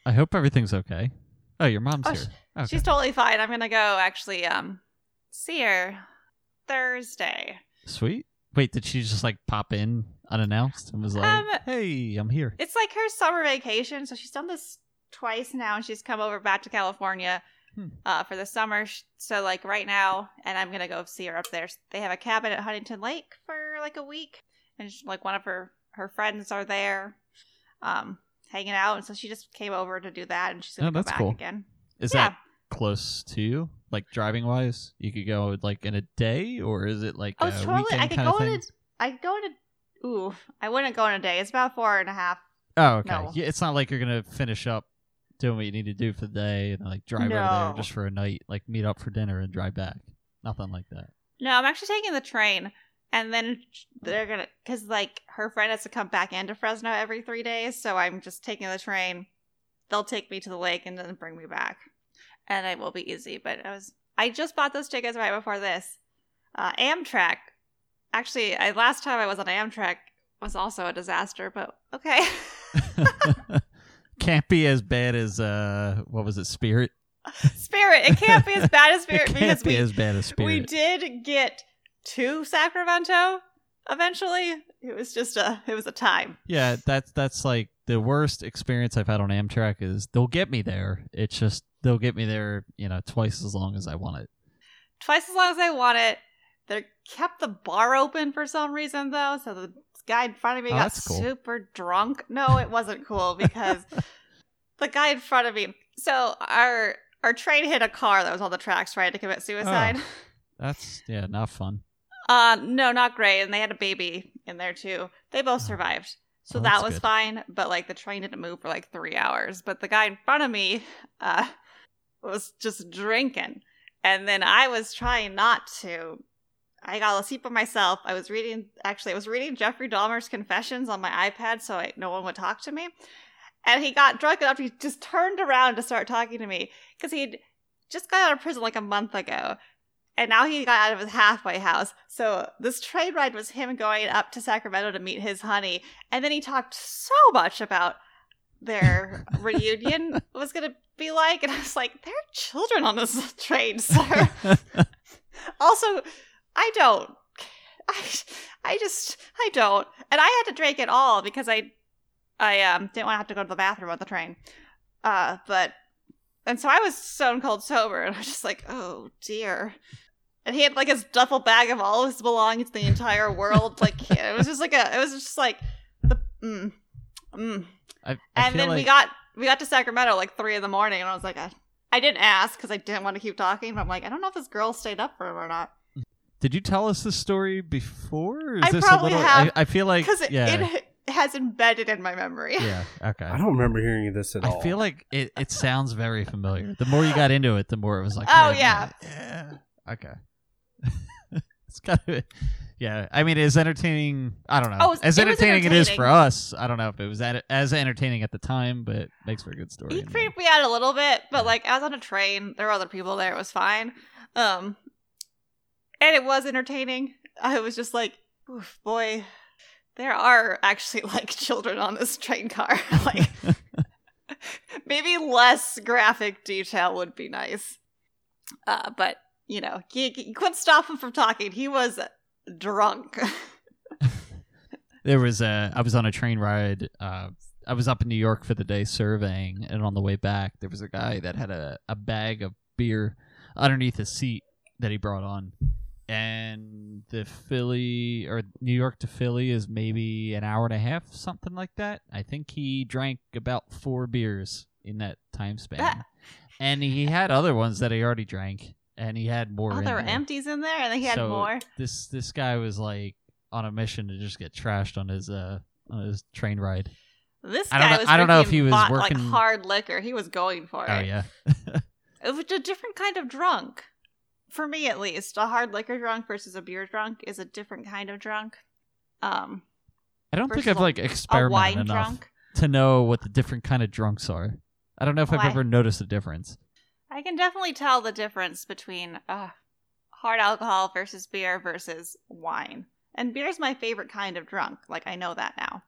Speaker 1: I hope everything's okay. Oh, your mom's
Speaker 2: Oh,
Speaker 1: here. Okay.
Speaker 2: She's totally fine. I'm gonna go actually um see her Thursday.
Speaker 1: Sweet. Wait, did she just like pop in unannounced and was like,
Speaker 2: Um,
Speaker 1: "Hey, I'm here."
Speaker 2: It's like her summer vacation, so she's done this twice now, and she's come over back to California
Speaker 1: Hmm.
Speaker 2: uh, for the summer. So like right now, and I'm gonna go see her up there. They have a cabin at Huntington Lake for like a week, and she, like one of her her friends are there, um, hanging out, and so she just came over to do that, and she's gonna
Speaker 1: Oh,
Speaker 2: go back
Speaker 1: cool.
Speaker 2: again.
Speaker 1: Is
Speaker 2: yeah.
Speaker 1: that close to you? Like driving wise, you could go like in a day, or is it like
Speaker 2: Oh,
Speaker 1: a
Speaker 2: totally. I could go in a. I could go in a. Ooh, I wouldn't go in a day. It's about four and a half.
Speaker 1: Oh, okay.
Speaker 2: No.
Speaker 1: Yeah, it's not like you're gonna finish up doing what you need to do for the day and like drive over there just for a night, like meet up for dinner and drive back. Nothing like that.
Speaker 2: No, I'm actually taking the train, and then they're gonna because like her friend has to come back into Fresno every three days, so I'm just taking the train. They'll take me to the lake and then bring me back, and it will be easy. But I was I just bought those tickets right before this. Uh, Amtrak, actually, I last time I was on Amtrak was also a disaster, but okay.
Speaker 1: Can't be as bad as uh, what was it, Spirit?
Speaker 2: Spirit, it can't be as bad as
Speaker 1: It
Speaker 2: Spirit
Speaker 1: can't
Speaker 2: because
Speaker 1: be
Speaker 2: we
Speaker 1: as bad as Spirit.
Speaker 2: we did get to Sacramento eventually. It was just a it was a time.
Speaker 1: Yeah, that's that's like the worst experience I've had on Amtrak is they'll get me there. It's just they'll get me there, you know, twice as long as I want it.
Speaker 2: Twice as long as I want it. They kept the bar open for some reason though, so the guy in front of me
Speaker 1: Oh,
Speaker 2: got
Speaker 1: cool.
Speaker 2: super drunk. No, it wasn't cool because the guy in front of me. So our our train hit a car that was on the tracks trying to commit suicide.
Speaker 1: That's yeah, not fun.
Speaker 2: Uh, no, not great. And they had a baby in there too. They both
Speaker 1: Oh.
Speaker 2: survived. So
Speaker 1: Oh,
Speaker 2: that was
Speaker 1: good.
Speaker 2: fine. But like the train didn't move for like three hours. But the guy in front of me, uh, was just drinking. And then I was trying not to. I got a seat by myself. I was reading, actually, I was reading Jeffrey Dahmer's confessions on my iPad so I, no one would talk to me. And he got drunk enough, he just turned around to start talking to me because he'd just got out of prison like a month ago and now he got out of his halfway house. So this train ride was him going up to Sacramento to meet his honey, and then he talked so much about their reunion was going to be like, and I was like, there are children on this train, sir. also, I don't. I, I just I don't, and I had to drink it all because I, I um didn't want to have to go to the bathroom on the train, uh, but and so I was stone cold sober, and I was just like, oh dear. And he had like his duffel bag of all his belongings, the entire world. Like it was just like a, it was just like the, mm, mm.
Speaker 1: I, I
Speaker 2: And then we got we got to Sacramento like three in the morning, and I was like, I, I didn't ask because I didn't want to keep talking. But I'm like, I don't know if this girl stayed up for him or not
Speaker 1: Did you tell us this story before? Is
Speaker 2: I
Speaker 1: this
Speaker 2: probably
Speaker 1: a little?
Speaker 2: have,
Speaker 1: I, I feel like
Speaker 2: because
Speaker 1: yeah,
Speaker 2: it, it has embedded in my memory.
Speaker 1: yeah. Okay.
Speaker 3: I don't remember hearing this at all.
Speaker 1: I feel like it, it sounds very familiar. The more you got into it, the more it was like,
Speaker 2: Oh,
Speaker 1: wait
Speaker 2: yeah.
Speaker 1: yeah. Okay. it's kind of, yeah. I mean, it's entertaining. I don't know.
Speaker 2: Oh, it
Speaker 1: as
Speaker 2: was
Speaker 1: entertaining it is for us, I don't know if it was at, as entertaining at the time, but it makes for a good story.
Speaker 2: He
Speaker 1: in the
Speaker 2: creeped me out a little bit, but like I was on a train, there were other people there, it was fine. Um and it was entertaining. I was just like, Oof, boy, there are actually like children on this train car. like maybe less graphic detail would be nice. Uh but you know, you, you couldn't stop him from talking. He was drunk.
Speaker 1: there was a I was on a train ride. Uh, I was up in New York for the day surveying, and on the way back, there was a guy that had a, a bag of beer underneath his seat that he brought on. And the Philly or New York to Philly is maybe an hour and a half, something like that. I think he drank about four beers in that time span, and he had other ones that he already drank, and he had more.
Speaker 2: oh, there were
Speaker 1: there.
Speaker 2: empties in there and he had
Speaker 1: So,
Speaker 2: more.
Speaker 1: This this guy was like on a mission to just get trashed on his uh on his train ride.
Speaker 2: This
Speaker 1: I
Speaker 2: guy
Speaker 1: don't know-
Speaker 2: was
Speaker 1: I don't know if he was
Speaker 2: bot-
Speaker 1: working-
Speaker 2: like hard liquor. He was going for it.
Speaker 1: Oh yeah.
Speaker 2: It was a different kind of drunk. For me at least. A hard liquor drunk versus a beer drunk is a different kind of drunk. Um
Speaker 1: I don't think I've
Speaker 2: a-
Speaker 1: like
Speaker 2: a
Speaker 1: experimented
Speaker 2: wine
Speaker 1: enough
Speaker 2: drunk.
Speaker 1: to know what the different kind of drunks are. I don't know if I've
Speaker 2: Why?
Speaker 1: ever noticed a difference.
Speaker 2: I can definitely tell the difference between uh hard alcohol versus beer versus wine. And beer's my favorite kind of drunk. Like I know that now.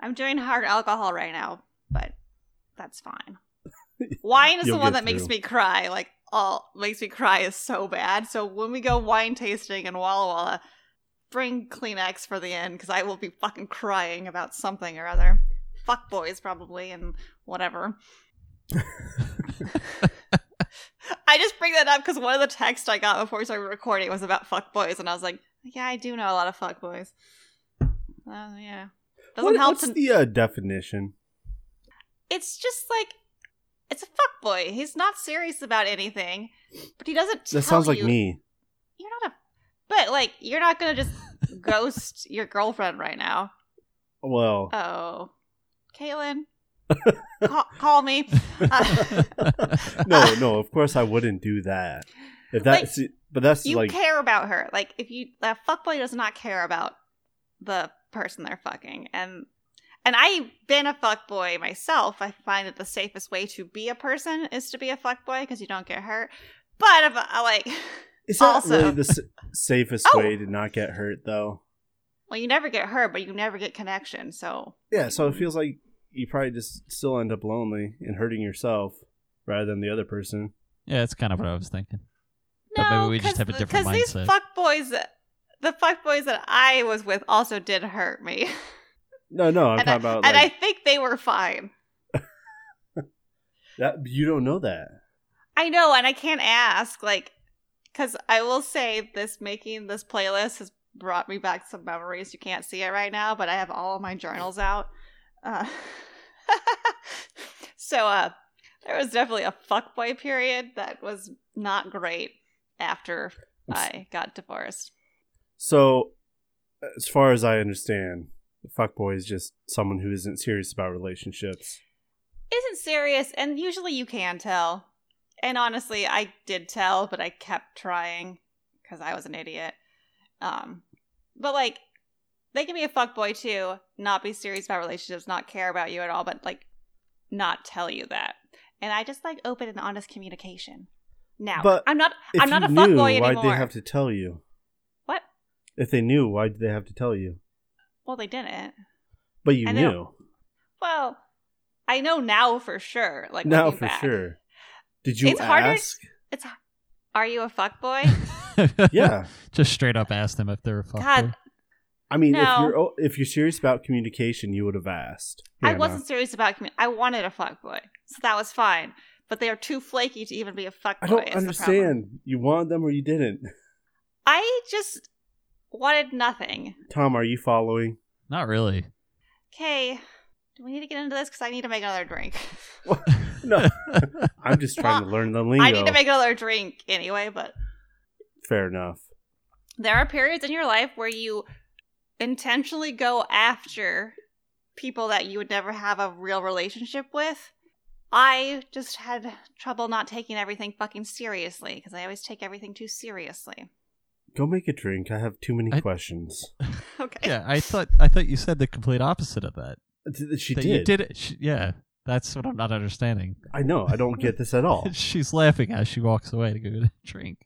Speaker 2: I'm doing hard alcohol right now, but that's fine. Wine is the one
Speaker 3: get
Speaker 2: that makes me cry. Like all makes me cry is so bad. So when we go wine tasting in Walla Walla, bring Kleenex for the end because I will be fucking crying about something or other. Fuck boys probably and whatever. I just bring that up because one of the texts I got before we started recording was about fuck boys, and I was like, yeah, I do know a lot of fuck boys. Uh, yeah, doesn't
Speaker 3: What-
Speaker 2: help
Speaker 3: what's
Speaker 2: to.
Speaker 3: the uh, definition?
Speaker 2: it's just like it's a fuck boy. He's not serious about anything, but he doesn't.
Speaker 3: That sounds like
Speaker 2: you-
Speaker 3: me.
Speaker 2: You're not a. But like, you're not gonna just ghost your girlfriend right now.
Speaker 3: Well,
Speaker 2: Oh, Caitlin, call, call me. Uh,
Speaker 3: no, no. Of course, I wouldn't do that. If that
Speaker 2: Like-
Speaker 3: But that's
Speaker 2: you
Speaker 3: like
Speaker 2: care about her. Like if you a fuckboy does not care about the person they're fucking. And and I've been a fuckboy myself. I find that the safest way to be a person is to be a fuckboy because you don't get hurt. But if I like
Speaker 3: is that
Speaker 2: also-
Speaker 3: really the s- safest
Speaker 2: Oh.
Speaker 3: way to not get hurt though?
Speaker 2: well, you never get hurt, but you never get connection. So
Speaker 3: Yeah, so it feels like you probably just still end up lonely and hurting yourself rather than the other person.
Speaker 1: Yeah, that's kind of what I was thinking. But
Speaker 2: no,
Speaker 1: maybe we just have a different
Speaker 2: because these
Speaker 1: mindset.
Speaker 2: fuckboys, the fuckboys that I was with also did hurt me,
Speaker 3: No, no, I'm
Speaker 2: and, I,
Speaker 3: talking about
Speaker 2: and I think they were fine.
Speaker 3: that. You don't know that.
Speaker 2: I know, and I can't ask, like, because I will say this making this playlist has brought me back some memories. You can't see it right now, but I have all of my journals out. Uh, so, uh, there was definitely a fuckboy period that was not great after I got divorced.
Speaker 3: So, as far as I understand, fuckboy is just someone who isn't serious about relationships.
Speaker 2: Isn't serious, and usually you can tell. And honestly, I did tell, but I kept trying because I was an idiot. Um, but like, they can be a fuckboy too, not be serious about relationships, not care about you at all, but like, not tell you that. And I just like open and honest communication. Now,
Speaker 3: But
Speaker 2: I'm not. I'm not a fuckboy anymore.
Speaker 3: why'd they have to tell you?
Speaker 2: What?
Speaker 3: If they knew, why did they have to tell you?
Speaker 2: Well, they didn't.
Speaker 3: But you
Speaker 2: I know.
Speaker 3: knew.
Speaker 2: Well, I know now for sure. Like
Speaker 3: now for
Speaker 2: back.
Speaker 3: sure. Did you
Speaker 2: It's harder-
Speaker 3: ask?
Speaker 2: It's. Are you a fuck boy?
Speaker 3: Yeah.
Speaker 1: Just straight up ask them if they're a fuckboy.
Speaker 2: God,
Speaker 3: I mean, if you're oh, if you're serious about communication, you would have asked.
Speaker 2: I wasn't serious about commu- I wanted a fuck boy, so that was fine. But they are too flaky to even be a fuckboy.
Speaker 3: I don't
Speaker 2: is the problem.
Speaker 3: understand. You wanted them or you didn't.
Speaker 2: I just wanted nothing.
Speaker 3: Tom, are you following?
Speaker 1: Not really.
Speaker 2: Okay, do we need to get into this? Because I need to make another drink.
Speaker 3: No, I'm just trying to learn the lingo.
Speaker 2: I need to make another drink anyway. But
Speaker 3: Fair enough.
Speaker 2: there are periods in your life where you intentionally go after people that you would never have a real relationship with. I just had trouble not taking everything fucking seriously because I always take everything too seriously.
Speaker 3: Go make a drink. I have too many
Speaker 1: I-
Speaker 3: questions.
Speaker 2: Okay.
Speaker 1: yeah, I thought I thought you said the complete opposite of that.
Speaker 3: Th- She
Speaker 1: that
Speaker 3: did.
Speaker 1: You did it. She, yeah, that's what I'm not understanding.
Speaker 3: I know. I don't get this at all.
Speaker 1: She's laughing as she walks away to go get a drink.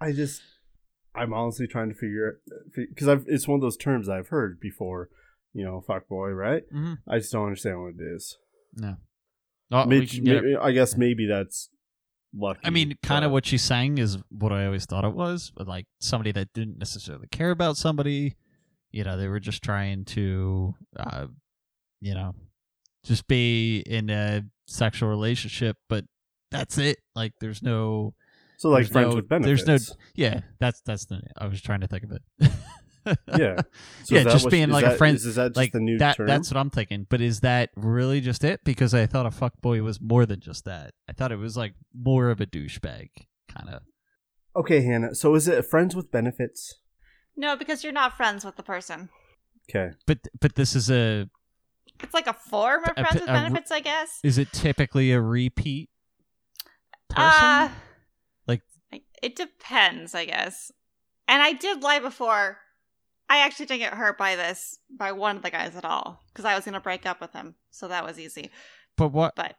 Speaker 3: I just, I'm honestly trying to figure because I've it's one of those terms I've heard before. You know, fuck boy, right?
Speaker 1: Mm-hmm.
Speaker 3: I just don't understand what it is.
Speaker 1: No. Oh,
Speaker 3: Mitch,
Speaker 1: can get it-
Speaker 3: maybe- I guess maybe that's lucky.
Speaker 1: I mean, kind of what she sang is what I always thought it was, but like somebody that didn't necessarily care about somebody. You know, they were just trying to, uh, you know, just be in a sexual relationship, but that's it. Like, there's no,
Speaker 3: So like friends
Speaker 1: no-
Speaker 3: with
Speaker 1: there's no- yeah, that's that's the. I was trying to think of it.
Speaker 3: Yeah. So
Speaker 1: yeah, just
Speaker 3: what-
Speaker 1: being
Speaker 3: is
Speaker 1: like a friend.
Speaker 3: Is, is that just
Speaker 1: like
Speaker 3: the new
Speaker 1: that.
Speaker 3: term?
Speaker 1: That's what I'm thinking. But is that really just it? Because I thought a fuckboy was more than just that. I thought it was like more of a douchebag kind of.
Speaker 3: okay, Hannah. So is it friends with benefits?
Speaker 2: No, because you're not friends with the person.
Speaker 3: Okay.
Speaker 1: But but this is a
Speaker 2: It's like a form of
Speaker 1: A-
Speaker 2: friends with
Speaker 1: a-
Speaker 2: benefits, I guess.
Speaker 1: is it typically a repeat person?
Speaker 2: Uh,
Speaker 1: Like-
Speaker 2: it depends, I guess. And I did lie before. I actually didn't get hurt by this by one of the guys at all because I was gonna break up with him, so that was easy.
Speaker 1: but what?
Speaker 2: But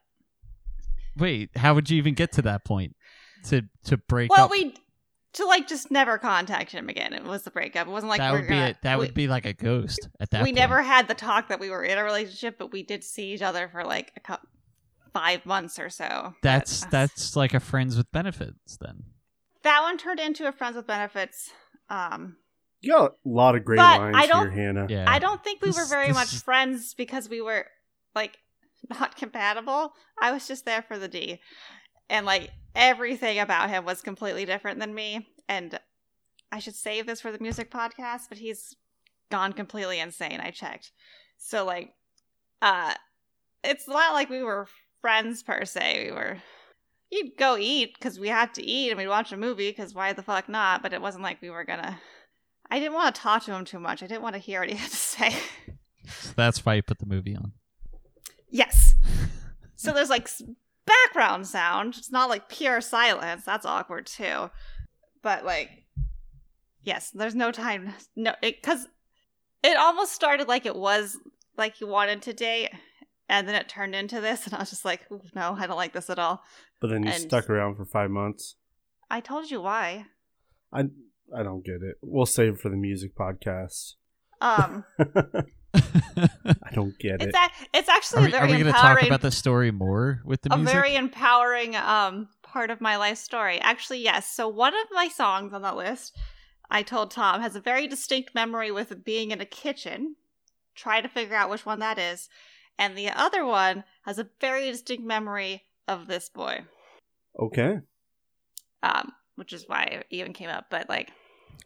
Speaker 1: Wait, how would you even get to that point to to break
Speaker 2: well,
Speaker 1: up?
Speaker 2: we to like just never contact him again. It was the breakup. It wasn't like
Speaker 1: that would be it. That
Speaker 2: we,
Speaker 1: would be like a ghost at that.
Speaker 2: we
Speaker 1: point.
Speaker 2: never had the talk that we were in a relationship, but we did see each other for like a couple, five months or so.
Speaker 1: That's
Speaker 2: But-
Speaker 1: that's like a friends with benefits then.
Speaker 2: that one turned into a friends with benefits. Um,
Speaker 3: You got a lot of great
Speaker 2: But
Speaker 3: lines
Speaker 2: I don't-
Speaker 3: here, Hannah.
Speaker 1: Yeah.
Speaker 2: I don't think we
Speaker 1: This-
Speaker 2: were very
Speaker 1: this
Speaker 2: much friends because we were like not compatible. I was just there for the D. And like everything about him was completely different than me. And I should save this for the music podcast, but he's gone completely insane. I checked. So like uh it's not like we were friends per se. We were you'd go eat because we had to eat and we'd watch a movie because why the fuck not? But it wasn't like we were gonna I didn't want to talk to him too much. I didn't want to hear what he had to say.
Speaker 1: So that's why you put the movie on.
Speaker 2: yes. So there's like background sound. It's not like pure silence. That's awkward too. but like, yes, there's no time. No, because it, almost started like it was like you wanted to date, and then it turned into this, and I was just like, no, I don't like this at all.
Speaker 3: But then you
Speaker 2: And-
Speaker 3: stuck around for five months.
Speaker 2: I told you why.
Speaker 3: I I don't get it. We'll save it for the music podcast.
Speaker 2: Um,
Speaker 3: I don't get it.
Speaker 2: it's a, it's
Speaker 1: are
Speaker 2: actually
Speaker 1: we,
Speaker 2: a
Speaker 1: are
Speaker 2: very
Speaker 1: we going to talk
Speaker 2: empowering.
Speaker 1: about the story more with the
Speaker 2: a
Speaker 1: music?
Speaker 2: very empowering um part of my life story. Actually, yes. So one of my songs on that list, I told Tom, has a very distinct memory with being in a kitchen. Try to figure out which one that is. And the other one has a very distinct memory of this boy.
Speaker 3: Okay.
Speaker 2: Um, which is why it even came up. But like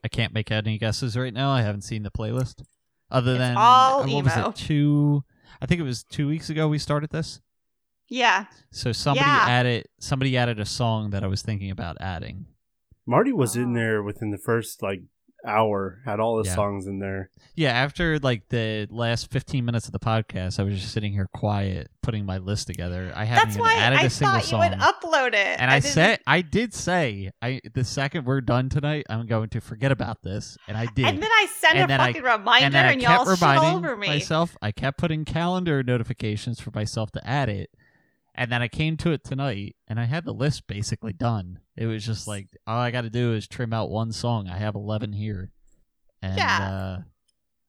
Speaker 1: I can't make any guesses right now. I haven't seen the playlist. Other
Speaker 2: It's
Speaker 1: than
Speaker 2: all
Speaker 1: uh, what was it? Two. I think it was two weeks ago we started this.
Speaker 2: yeah.
Speaker 1: So somebody
Speaker 2: Yeah.
Speaker 1: added somebody added a song that I was thinking about adding.
Speaker 3: Marty was in
Speaker 2: Oh.
Speaker 3: there within the first like hour, had all the
Speaker 1: Yeah.
Speaker 3: songs in there.
Speaker 1: Yeah, after like the last 15 minutes of the podcast, I was just sitting here quiet, putting my list together. I haven't
Speaker 2: That's
Speaker 1: even
Speaker 2: why
Speaker 1: added
Speaker 2: I
Speaker 1: a single
Speaker 2: thought you
Speaker 1: song.
Speaker 2: would upload it.
Speaker 1: and I,
Speaker 2: didn't-
Speaker 1: said, I did say, I the second we're done tonight, I'm going to forget about this, and I did.
Speaker 2: And then I sent
Speaker 1: And
Speaker 2: a
Speaker 1: then I-
Speaker 2: fucking reminder
Speaker 1: and then I
Speaker 2: and,
Speaker 1: kept
Speaker 2: y'all shit
Speaker 1: reminding
Speaker 2: over me.
Speaker 1: myself. I kept putting calendar notifications for myself to add it, and then I came to it tonight, and I had the list basically done. It was just like all I got to do is trim out one song. I have 11 here, and
Speaker 2: Yeah.
Speaker 1: uh,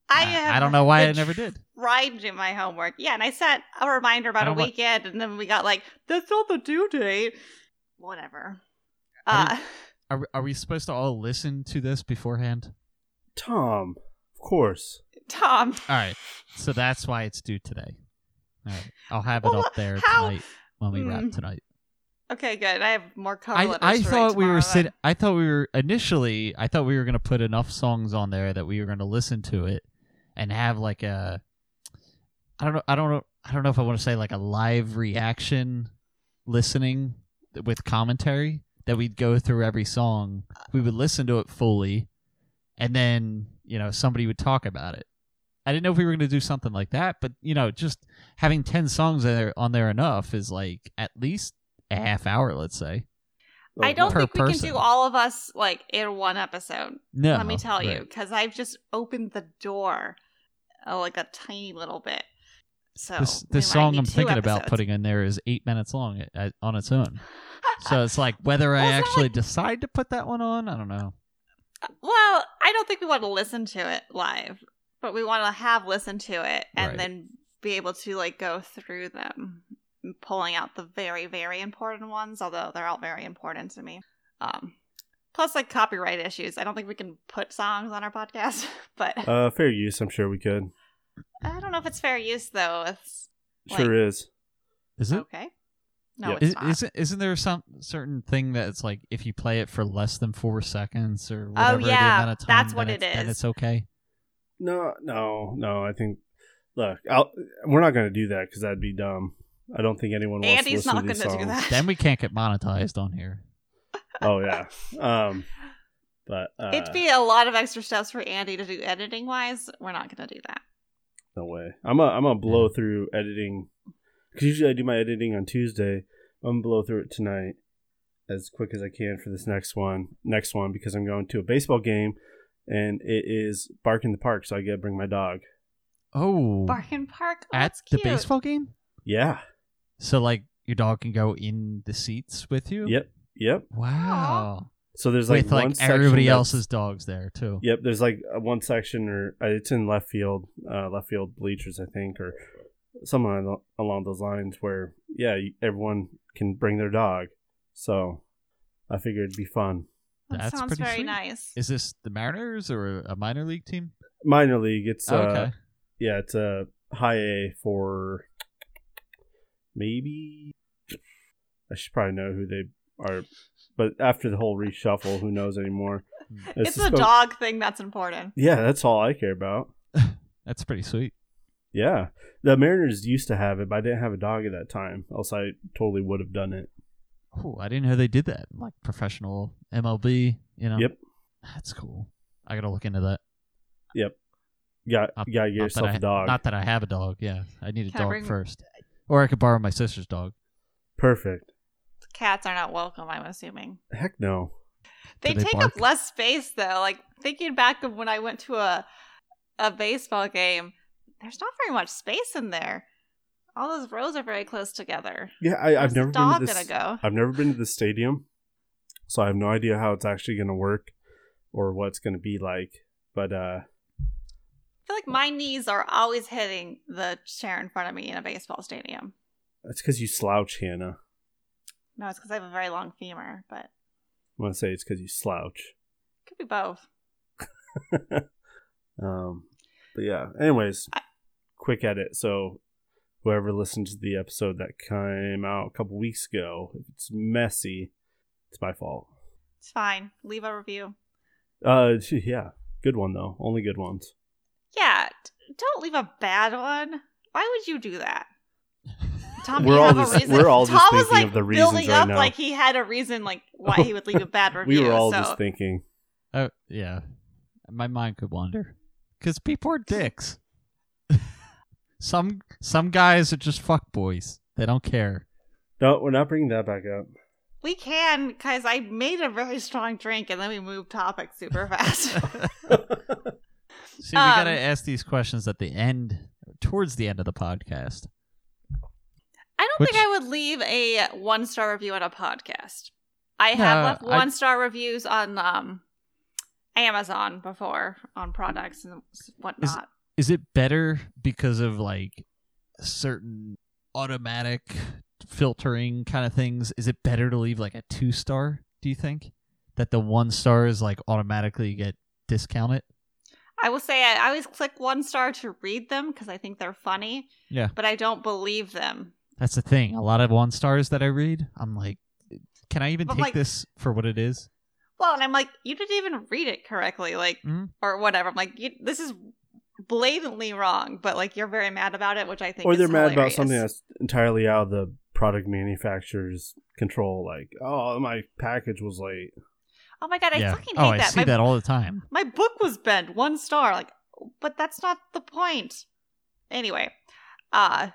Speaker 2: I,
Speaker 1: I, I don't know why I never did.
Speaker 2: tried to do my homework. Yeah, and I sent a reminder about a
Speaker 1: don't wa-
Speaker 2: weekend, and then we got like, that's not the due date. Whatever.
Speaker 1: I
Speaker 2: Uh,
Speaker 1: Are are we supposed to all listen to this beforehand?
Speaker 3: Tom, of course.
Speaker 2: Tom,
Speaker 1: All right, so that's why it's due today. Right, I'll have it
Speaker 2: Well,
Speaker 1: up there
Speaker 2: how-
Speaker 1: tonight when we wrap
Speaker 2: Mm.
Speaker 1: tonight.
Speaker 2: okay, good. I have more cover
Speaker 1: I, I thought we were sitting. I thought we were initially. I thought we were gonna put enough songs on there that we were gonna listen to it and have like a. I don't know. I don't know. I don't know if I want to say like a live reaction listening with commentary that we'd go through every song. We would listen to it fully, and then you know somebody would talk about it. I didn't know if we were going to do something like that, but you know, just having ten songs there on there enough is like at least a half hour, let's say.
Speaker 2: I don't think we can do all of us like in one episode.
Speaker 1: No,
Speaker 2: let me tell you, because I've just opened the door uh, like a tiny little bit. So
Speaker 1: This this song I'm
Speaker 2: two
Speaker 1: thinking about putting in there is eight minutes long uh, on its own. So it's like whether
Speaker 2: Well,
Speaker 1: I actually
Speaker 2: like-
Speaker 1: decide to put that one on, I don't know.
Speaker 2: Well, I don't think we want to listen to it live, but we want to have listened to it and
Speaker 1: Right.
Speaker 2: then be able to like go through them, pulling out the very, very important ones. Although they're all very important to me. Um, plus, like copyright issues. I don't think we can put songs on our podcast, but
Speaker 3: Uh, fair use. I'm sure we could.
Speaker 2: I don't know if it's fair use though. It's
Speaker 3: Sure is.
Speaker 1: Is it?
Speaker 2: okay. No,
Speaker 3: Yeah.
Speaker 2: it's
Speaker 1: Is,
Speaker 2: not.
Speaker 1: isn't isn't there some certain thing that it's like if you play it for less than four seconds or whatever the
Speaker 2: Oh, yeah,
Speaker 1: amount of time,
Speaker 2: that's what
Speaker 1: it's- then
Speaker 2: is.
Speaker 1: it's okay.
Speaker 3: No, no, no. I think. Look, I'll, we're not going to do that because that'd be dumb. I don't think anyone wants
Speaker 2: Andy's
Speaker 3: to listen
Speaker 2: not
Speaker 3: to these
Speaker 2: gonna do
Speaker 3: songs.
Speaker 2: that.
Speaker 1: Then we can't get monetized on here.
Speaker 3: Oh yeah. Um, but uh,
Speaker 2: It'd be a lot of extra steps for Andy to do editing wise. We're not going to do that.
Speaker 3: no way. I'm a, I'm gonna blow through editing because usually I do my editing on Tuesday. I'm gonna blow through it tonight as quick as I can for this next one. Next one because I'm going to a baseball game and it is Bark in the Park, so I get to bring my dog.
Speaker 1: Oh,
Speaker 2: Bark in Park oh,
Speaker 1: at
Speaker 2: that's
Speaker 1: the baseball game.
Speaker 3: Yeah.
Speaker 1: So like your dog can go in the seats with you.
Speaker 3: Yep. Yep.
Speaker 1: Wow.
Speaker 3: So there's like
Speaker 1: with
Speaker 3: one
Speaker 1: like
Speaker 3: section
Speaker 1: everybody else's dogs there too.
Speaker 3: Yep, there's like one section, or uh, it's in left field, uh, left field bleachers, I think, or something along- along those lines. Where yeah, everyone can bring their dog. So I figured it'd be fun.
Speaker 2: That
Speaker 1: That's
Speaker 2: sounds
Speaker 1: pretty
Speaker 2: very
Speaker 1: sweet.
Speaker 2: nice.
Speaker 1: Is this the Mariners or a minor league team?
Speaker 3: Minor league, it's
Speaker 1: Oh,
Speaker 3: uh,
Speaker 1: okay.
Speaker 3: yeah, it's a high A for maybe. I should probably know who they are, but after the whole reshuffle, who knows anymore?
Speaker 2: It's,
Speaker 3: just
Speaker 2: the
Speaker 3: go-
Speaker 2: dog thing that's important.
Speaker 3: Yeah, that's all I care about.
Speaker 1: That's pretty sweet.
Speaker 3: Yeah, the Mariners used to have it, but I didn't have a dog at that time. Else I totally would have done it.
Speaker 1: Oh, I didn't know they did that. Like professional MLB, you know.
Speaker 3: Yep.
Speaker 1: That's cool. I gotta look into that.
Speaker 3: Got
Speaker 1: Not-
Speaker 3: you gotta get
Speaker 1: Not that
Speaker 3: yourself
Speaker 1: I-
Speaker 3: a dog.
Speaker 1: Not that I have a dog. Yeah, I need a
Speaker 2: Can I
Speaker 1: dog
Speaker 2: bring-
Speaker 1: first, or I could borrow my sister's dog.
Speaker 3: Perfect.
Speaker 2: Cats are not welcome, I'm assuming.
Speaker 3: Heck no.
Speaker 2: They
Speaker 1: they
Speaker 2: take
Speaker 1: bark?
Speaker 2: up less space though. Like thinking back of when I went to a a baseball game, there's not very much space in there. All those rows are very close together.
Speaker 3: Yeah, I, I've never been to this.
Speaker 2: go?
Speaker 3: I've never been to the stadium, so I have no idea how it's actually going to work or what it's going to be like. But uh,
Speaker 2: I feel like my knees are always hitting the chair in front of me in a baseball stadium.
Speaker 3: that's because you slouch, Hannah.
Speaker 2: No, it's because I have a very long femur, but
Speaker 3: I want to say it's because you slouch.
Speaker 2: could be both.
Speaker 3: Um, but yeah. Anyways,
Speaker 2: I-
Speaker 3: quick edit. So whoever listened to the episode that came out a couple weeks ago, if it's messy, it's my fault.
Speaker 2: It's fine. Leave a review.
Speaker 3: Uh, yeah, good one though. Only good ones.
Speaker 2: Yeah, don't leave a bad one. Why would you do that? Tom, do
Speaker 3: We're all
Speaker 2: have
Speaker 3: just-
Speaker 2: a reason?
Speaker 3: we're all just
Speaker 2: Tom was
Speaker 3: thinking
Speaker 2: like
Speaker 3: of the reasons
Speaker 2: building
Speaker 3: right
Speaker 2: up
Speaker 3: now.
Speaker 2: like he had a reason like why he would leave a bad review.
Speaker 3: we were all
Speaker 2: so.
Speaker 3: just thinking.
Speaker 1: Oh yeah, my mind could wander because people are dicks. Some some guys are just fuck boys. They don't care.
Speaker 3: No, we're not bringing that back up.
Speaker 2: we can because I made a very strong drink and then we moved topics super fast.
Speaker 1: See, we gotta
Speaker 2: Um,
Speaker 1: ask these questions at the end, towards the end of the podcast.
Speaker 2: I don't
Speaker 1: Which-
Speaker 2: think I would leave a one star review on a podcast. I have left one star reviews on um Amazon before on products and whatnot.
Speaker 1: Is it better because of like certain automatic filtering kind of things? Is it better to leave like a two star? Do you think that the one star is like automatically get discounted?
Speaker 2: I will say I, always click one star to read them because I think they're funny.
Speaker 1: Yeah.
Speaker 2: But I don't believe them.
Speaker 1: That's the thing. A lot of one stars that I read, I'm like, can I even
Speaker 2: But,
Speaker 1: take
Speaker 2: like-
Speaker 1: this for what it is?
Speaker 2: Well, and I'm like, you didn't even read it correctly, like,
Speaker 1: Mhm.
Speaker 2: or whatever. I'm like, you, this is blatantly wrong, but like you're very mad about it, which I think.
Speaker 3: or
Speaker 2: is
Speaker 3: they're mad about something that's entirely out of the product manufacturer's control. Like, oh, my package was late.
Speaker 2: Oh my god, I
Speaker 1: yeah.
Speaker 2: fucking hate
Speaker 1: oh, I
Speaker 2: that.
Speaker 1: see
Speaker 2: my,
Speaker 1: that all the time.
Speaker 2: my book was bent one star, like, but that's not the point. Anyway, uh,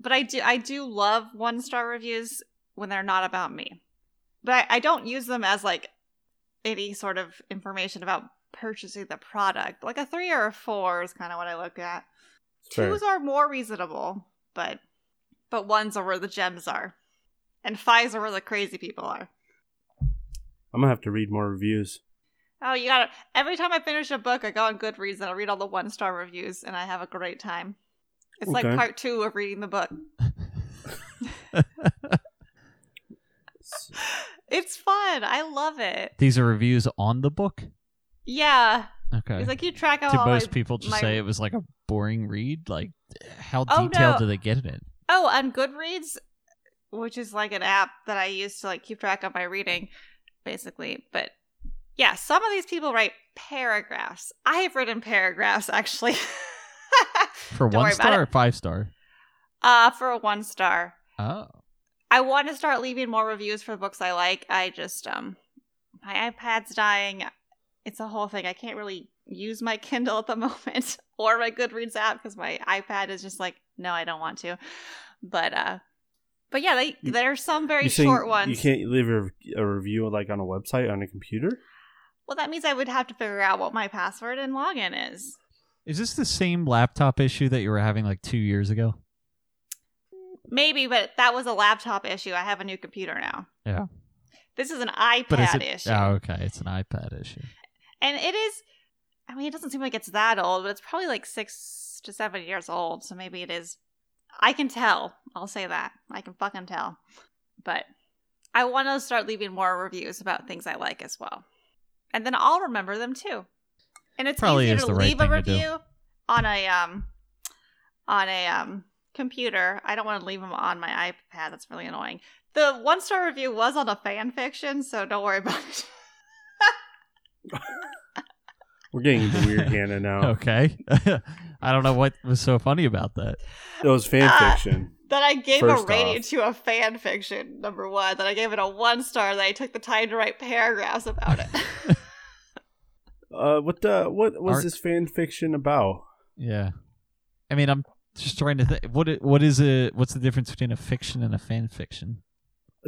Speaker 2: but I do I do love one star reviews when they're not about me, but I, I don't use them as like any sort of information about purchasing the product. Like a three or a four is kind of what I look at.
Speaker 3: Fair.
Speaker 2: Twos are more reasonable, but but ones are where the gems are, and fives are where the crazy people are.
Speaker 3: I'm gonna have to read more reviews.
Speaker 2: Oh, you gotta. Every time I finish a book, I go on Goodreads and I read all the one star reviews, and I have a great time. It's like part two of reading the book. It's fun. I love it.
Speaker 1: These are reviews on the book.
Speaker 2: Yeah,
Speaker 1: Okay.
Speaker 2: it's like you track out
Speaker 1: Did
Speaker 2: all
Speaker 1: most
Speaker 2: my-
Speaker 1: people just
Speaker 2: my-
Speaker 1: say it was like a boring read? Like, how
Speaker 2: Oh,
Speaker 1: detailed
Speaker 2: no.
Speaker 1: do they get in it?
Speaker 2: Oh, on Goodreads, which is like an app that I use to like keep track of my reading, basically. But yeah, some of these people write paragraphs. I have written paragraphs actually.
Speaker 1: For one star or five star?
Speaker 2: uh, for a one star.
Speaker 1: Oh.
Speaker 2: I want to start leaving more reviews for books I like. I just um my iPad's dying. It's a whole thing. I can't really use my Kindle at the moment or my Goodreads app because my iPad is just like, no, I don't want to. But uh but yeah, they,
Speaker 3: You-
Speaker 2: there are some very short ones.
Speaker 3: You can't leave a, a review like on a website on a computer.
Speaker 2: Well, that means I would have to figure out what my password and login is.
Speaker 1: Is this the same laptop issue that you were having like two years ago?
Speaker 2: Maybe, but that was a laptop issue. I have a new computer now.
Speaker 1: Yeah.
Speaker 2: This is an iPad
Speaker 1: is it?
Speaker 2: issue.
Speaker 1: Oh, okay. It's an iPad issue.
Speaker 2: And it is, I mean, it doesn't seem like it's that old, but it's probably like six to seven years old. So maybe it is. I can tell. I'll say that. I can fucking tell. But I want to start leaving more reviews about things I like as well. And then I'll remember them too. And it's
Speaker 1: Probably
Speaker 2: easier to
Speaker 1: right
Speaker 2: leave a
Speaker 1: thing to do.
Speaker 2: review on a um on a um computer. I don't want to leave them on my iPad. That's really annoying. The one star review was on a fan fiction, so don't worry about it.
Speaker 3: We're getting into weird Hannah now.
Speaker 1: Okay. I don't know what was so funny about that.
Speaker 3: It was fan
Speaker 2: Ah.
Speaker 3: fiction.
Speaker 2: that I gave a rating
Speaker 3: off-
Speaker 2: to a fan fiction, number one. That I gave it a one star. That I took the time to write paragraphs about it.
Speaker 3: Uh, what the what was
Speaker 1: Art-
Speaker 3: this fan fiction about?
Speaker 1: Yeah. I mean, I'm just trying to think. What what is it? what's the difference between a fiction and a fan fiction?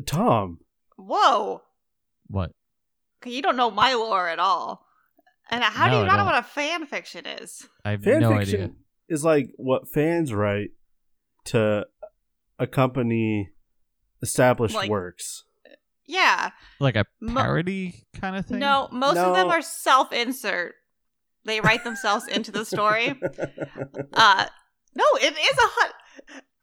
Speaker 3: Tom,
Speaker 2: Whoa!
Speaker 1: What?
Speaker 2: 'Cause you don't know my lore at all. And how do you not know what a fan fiction is?
Speaker 1: I have
Speaker 3: Fan
Speaker 1: no
Speaker 3: fiction
Speaker 1: idea.
Speaker 3: is like what fans write to accompany established
Speaker 2: Like-
Speaker 3: works.
Speaker 2: Yeah.
Speaker 1: Like a
Speaker 2: Mo-
Speaker 1: parody kind of thing.
Speaker 2: No, most of them are self-insert. They write themselves into the story. Uh, no, it is a hot.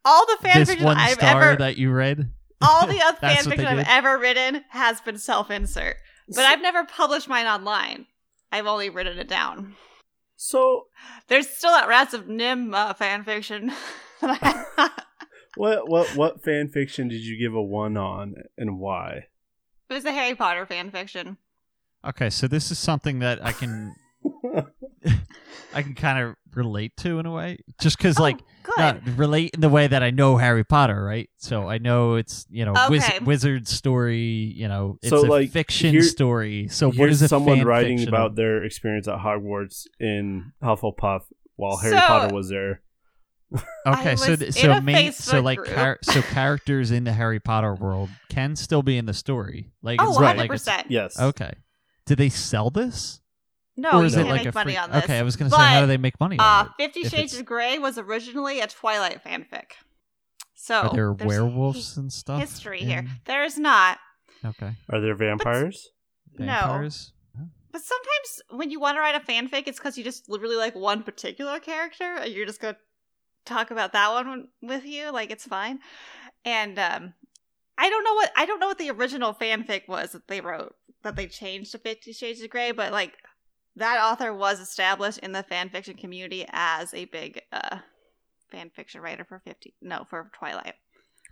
Speaker 2: All the fan
Speaker 1: this
Speaker 2: fiction
Speaker 1: one
Speaker 2: I've
Speaker 1: star
Speaker 2: ever,
Speaker 1: that you read.
Speaker 2: all the other fan fiction I've ever written has been self-insert. But I've never published mine online. I've only written it down.
Speaker 3: so
Speaker 2: There's still that Rats of NIMH uh, fan fiction.
Speaker 3: what what what fan fiction did you give a one on and why?
Speaker 2: It was a Harry Potter fan fiction.
Speaker 1: Okay, so this is something that I can I can kind of relate to in a way, just because oh, like
Speaker 2: oh, good.
Speaker 1: not relate in the way that I know Harry Potter, right? So mm-hmm. I know it's you know wiz- wizard story, you know it's
Speaker 3: So,
Speaker 1: a
Speaker 3: like,
Speaker 1: fiction
Speaker 3: here-
Speaker 1: story. So what
Speaker 3: Here's someone writing
Speaker 1: fiction
Speaker 3: about their experience at Hogwarts in Hufflepuff while Harry
Speaker 2: So-
Speaker 3: Potter was there.
Speaker 1: Okay,
Speaker 2: I
Speaker 1: so
Speaker 2: was
Speaker 1: th-
Speaker 2: in
Speaker 1: so
Speaker 2: a
Speaker 1: main so like
Speaker 2: group.
Speaker 1: char- so characters in the Harry Potter world can still be in the story. Like
Speaker 2: oh,
Speaker 1: it's not
Speaker 2: 100
Speaker 1: like.
Speaker 3: Yes.
Speaker 1: okay. Do they sell this?
Speaker 2: No,
Speaker 1: or
Speaker 2: you
Speaker 1: is
Speaker 2: can't
Speaker 1: it like
Speaker 2: make
Speaker 1: a
Speaker 2: money
Speaker 1: free-
Speaker 2: on this.
Speaker 1: Okay, I was gonna say how do they make money
Speaker 2: Uh,
Speaker 1: on it?
Speaker 2: Fifty Shades of Grey was originally a Twilight fanfic. So
Speaker 1: Are there werewolves and stuff?
Speaker 2: history here. There's not.
Speaker 1: Okay.
Speaker 3: Are there vampires?
Speaker 2: No.
Speaker 1: Vampires?
Speaker 2: But sometimes when you want to write a fanfic, it's because you just really like one particular character, and you're just gonna talk about that one with you. Like it's fine. And um, I don't know what I don't know what the original fanfic was that they wrote that they changed to Fifty Shades of Grey, but like that author was established in the fanfiction community as a big uh fanfiction writer for Fifty no for Twilight.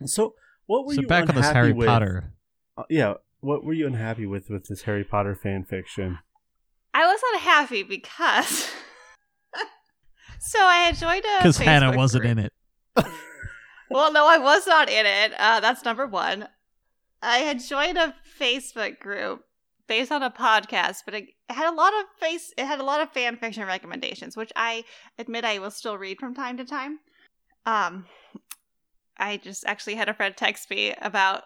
Speaker 3: So what were
Speaker 1: So
Speaker 3: you
Speaker 1: back on
Speaker 3: unhappy
Speaker 1: this Harry
Speaker 3: with?
Speaker 1: Potter.
Speaker 3: Uh, yeah. What were you unhappy with with this Harry Potter fan fiction?
Speaker 2: I was unhappy because. so I had joined a
Speaker 1: Because Hannah wasn't
Speaker 2: group.
Speaker 1: in it.
Speaker 2: Well, no, I was not in it. Uh, that's number one. I had joined a Facebook group based on a podcast, but it had a lot of face. It had a lot of fan fiction recommendations, which I admit I will still read from time to time. Um, I just actually had a friend text me about,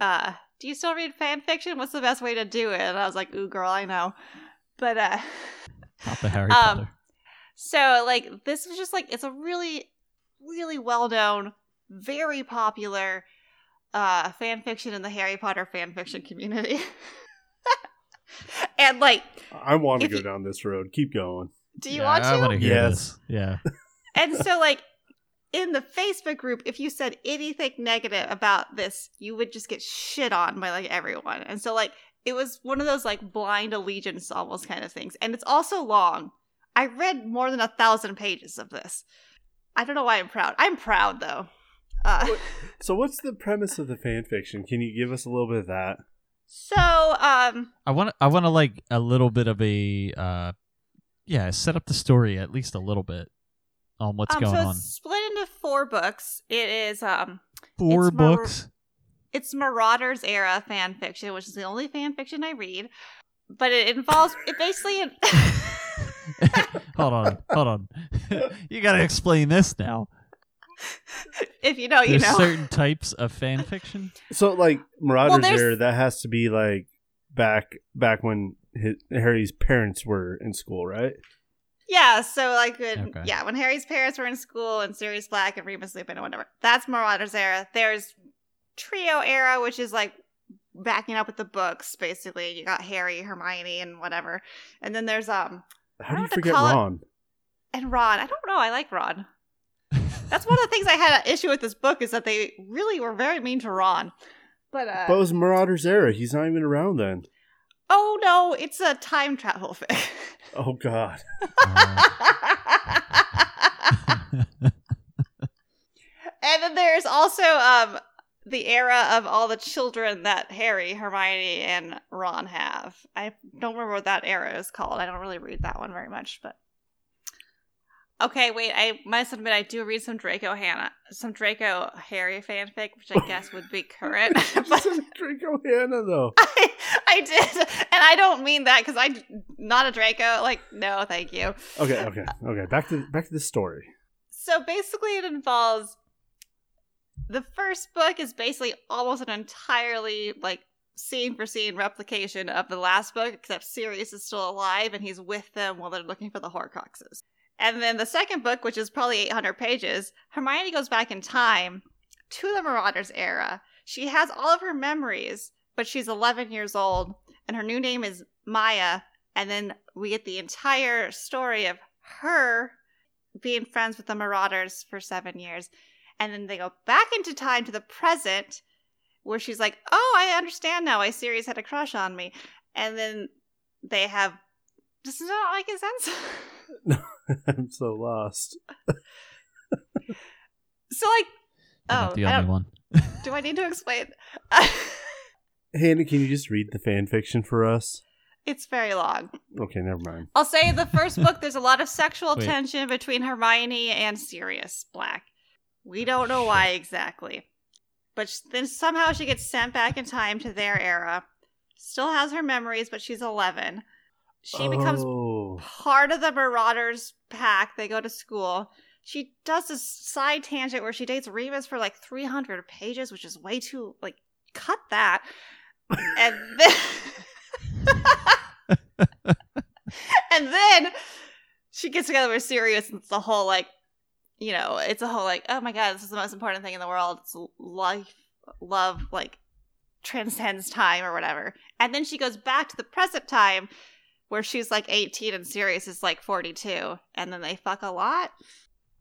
Speaker 2: uh, "Do you still read fan fiction? What's the best way to do it?" And I was like, "Ooh, girl, I know." But uh,
Speaker 1: Not the Harry
Speaker 2: Um,
Speaker 1: Potter.
Speaker 2: so like this was just like it's a really, really well known, very popular uh fan fiction in the Harry Potter fan fiction community. and like,
Speaker 3: I want to go
Speaker 2: you-
Speaker 3: down this road. Keep going.
Speaker 2: do you
Speaker 1: yeah,
Speaker 2: want
Speaker 1: I
Speaker 2: to?
Speaker 1: want to hear
Speaker 3: Yes.
Speaker 1: this. Yeah.
Speaker 2: and so like in the Facebook group, if you said anything negative about this, you would just get shit on by like everyone. And so like it was one of those like blind allegiance almost kind of things. And it's also long. I read more than a thousand pages of this. I don't know why I'm proud. I'm proud though. Uh,
Speaker 3: So what's the premise of the fan fiction? Can you give us a little bit of that?
Speaker 2: So um
Speaker 1: I want I want to like a little bit of a uh yeah, set up the story at least a little bit on what's
Speaker 2: um,
Speaker 1: going
Speaker 2: so
Speaker 1: on.
Speaker 2: it's split into four books. It is um
Speaker 1: Four
Speaker 2: it's Mar-
Speaker 1: books.
Speaker 2: it's Marauders era fan fiction, which is the only fan fiction I read. But it involves it basically
Speaker 1: hold on, hold on. you got to explain this now.
Speaker 2: If you know, you
Speaker 1: There's
Speaker 2: know.
Speaker 1: certain types of fan fiction.
Speaker 3: So like Marauders
Speaker 2: there's-
Speaker 3: era, that has to be like back back when his, Harry's parents were in school, right?
Speaker 2: Yeah, so like when,
Speaker 1: Okay.
Speaker 2: yeah, when Harry's parents were in school and Sirius Black and Remus Lupin and whatever. That's Marauders era. There's Trio era, which is like backing up with the books, basically. You got Harry, Hermione, and whatever. And then there's um
Speaker 3: How do you
Speaker 2: don't
Speaker 3: forget
Speaker 2: what to call it.
Speaker 3: Ron?
Speaker 2: and Ron. I don't know, I like Ron. That's one of the things I had an issue with this book is that they really were very mean to Ron. But uh
Speaker 3: But it was Marauders era. He's not even around then.
Speaker 2: oh no, it's a time travel fic.
Speaker 3: Oh God.
Speaker 2: And then there's also um the era of all the children that Harry, Hermione, and Ron have. I don't remember what that era is called. I don't really read that one very much, but Okay, wait, I must admit I do read some Draco Hannah some Draco Harry fanfic, which I guess would be current. But
Speaker 3: said Draco Hannah though.
Speaker 2: I, I did, and I don't mean that because I'm not a Draco. Like, no, thank you.
Speaker 3: Okay, okay, okay. Back to back to the story.
Speaker 2: So basically, it involves the first book is basically almost an entirely like scene for scene replication of the last book, except Sirius is still alive and he's with them while they're looking for the Horcruxes. And then the second book, which is probably 800 pages, Hermione goes back in time to the Marauders era. She has all of her memories, but she's 11 years old, and her new name is Maya. And then we get the entire story of her being friends with the Marauders for seven years. And then they go back into time to the present, where she's like, "Oh, I understand now. Why Sirius had a crush on me." And then they have. Does it not make sense?
Speaker 3: I'm so lost.
Speaker 2: so like,
Speaker 1: You're
Speaker 2: oh,
Speaker 1: the
Speaker 2: I
Speaker 1: only one.
Speaker 2: do I need to explain?
Speaker 3: Hannah, can you just read the fan fiction for us?
Speaker 2: it's very long.
Speaker 3: Okay, never mind.
Speaker 2: I'll say the first book, there's a lot of sexual
Speaker 1: Wait.
Speaker 2: tension between Hermione and Sirius Black. We don't know why exactly. But then somehow she gets sent back in time to their era. Still has her memories, but she's 11. She becomes
Speaker 3: Oh,
Speaker 2: part of the Marauders pack. They go to school. She does this side tangent where she dates Remus for like 300 pages, which is way too, like, cut that. And then. and then she gets together with Sirius, and it's the whole, like, you know, it's a whole, like, oh my god, this is the most important thing in the world. It's life, love, like, transcends time or whatever. And then she goes back to the present time where she's like 18 and Sirius is like 42, and then they fuck a lot.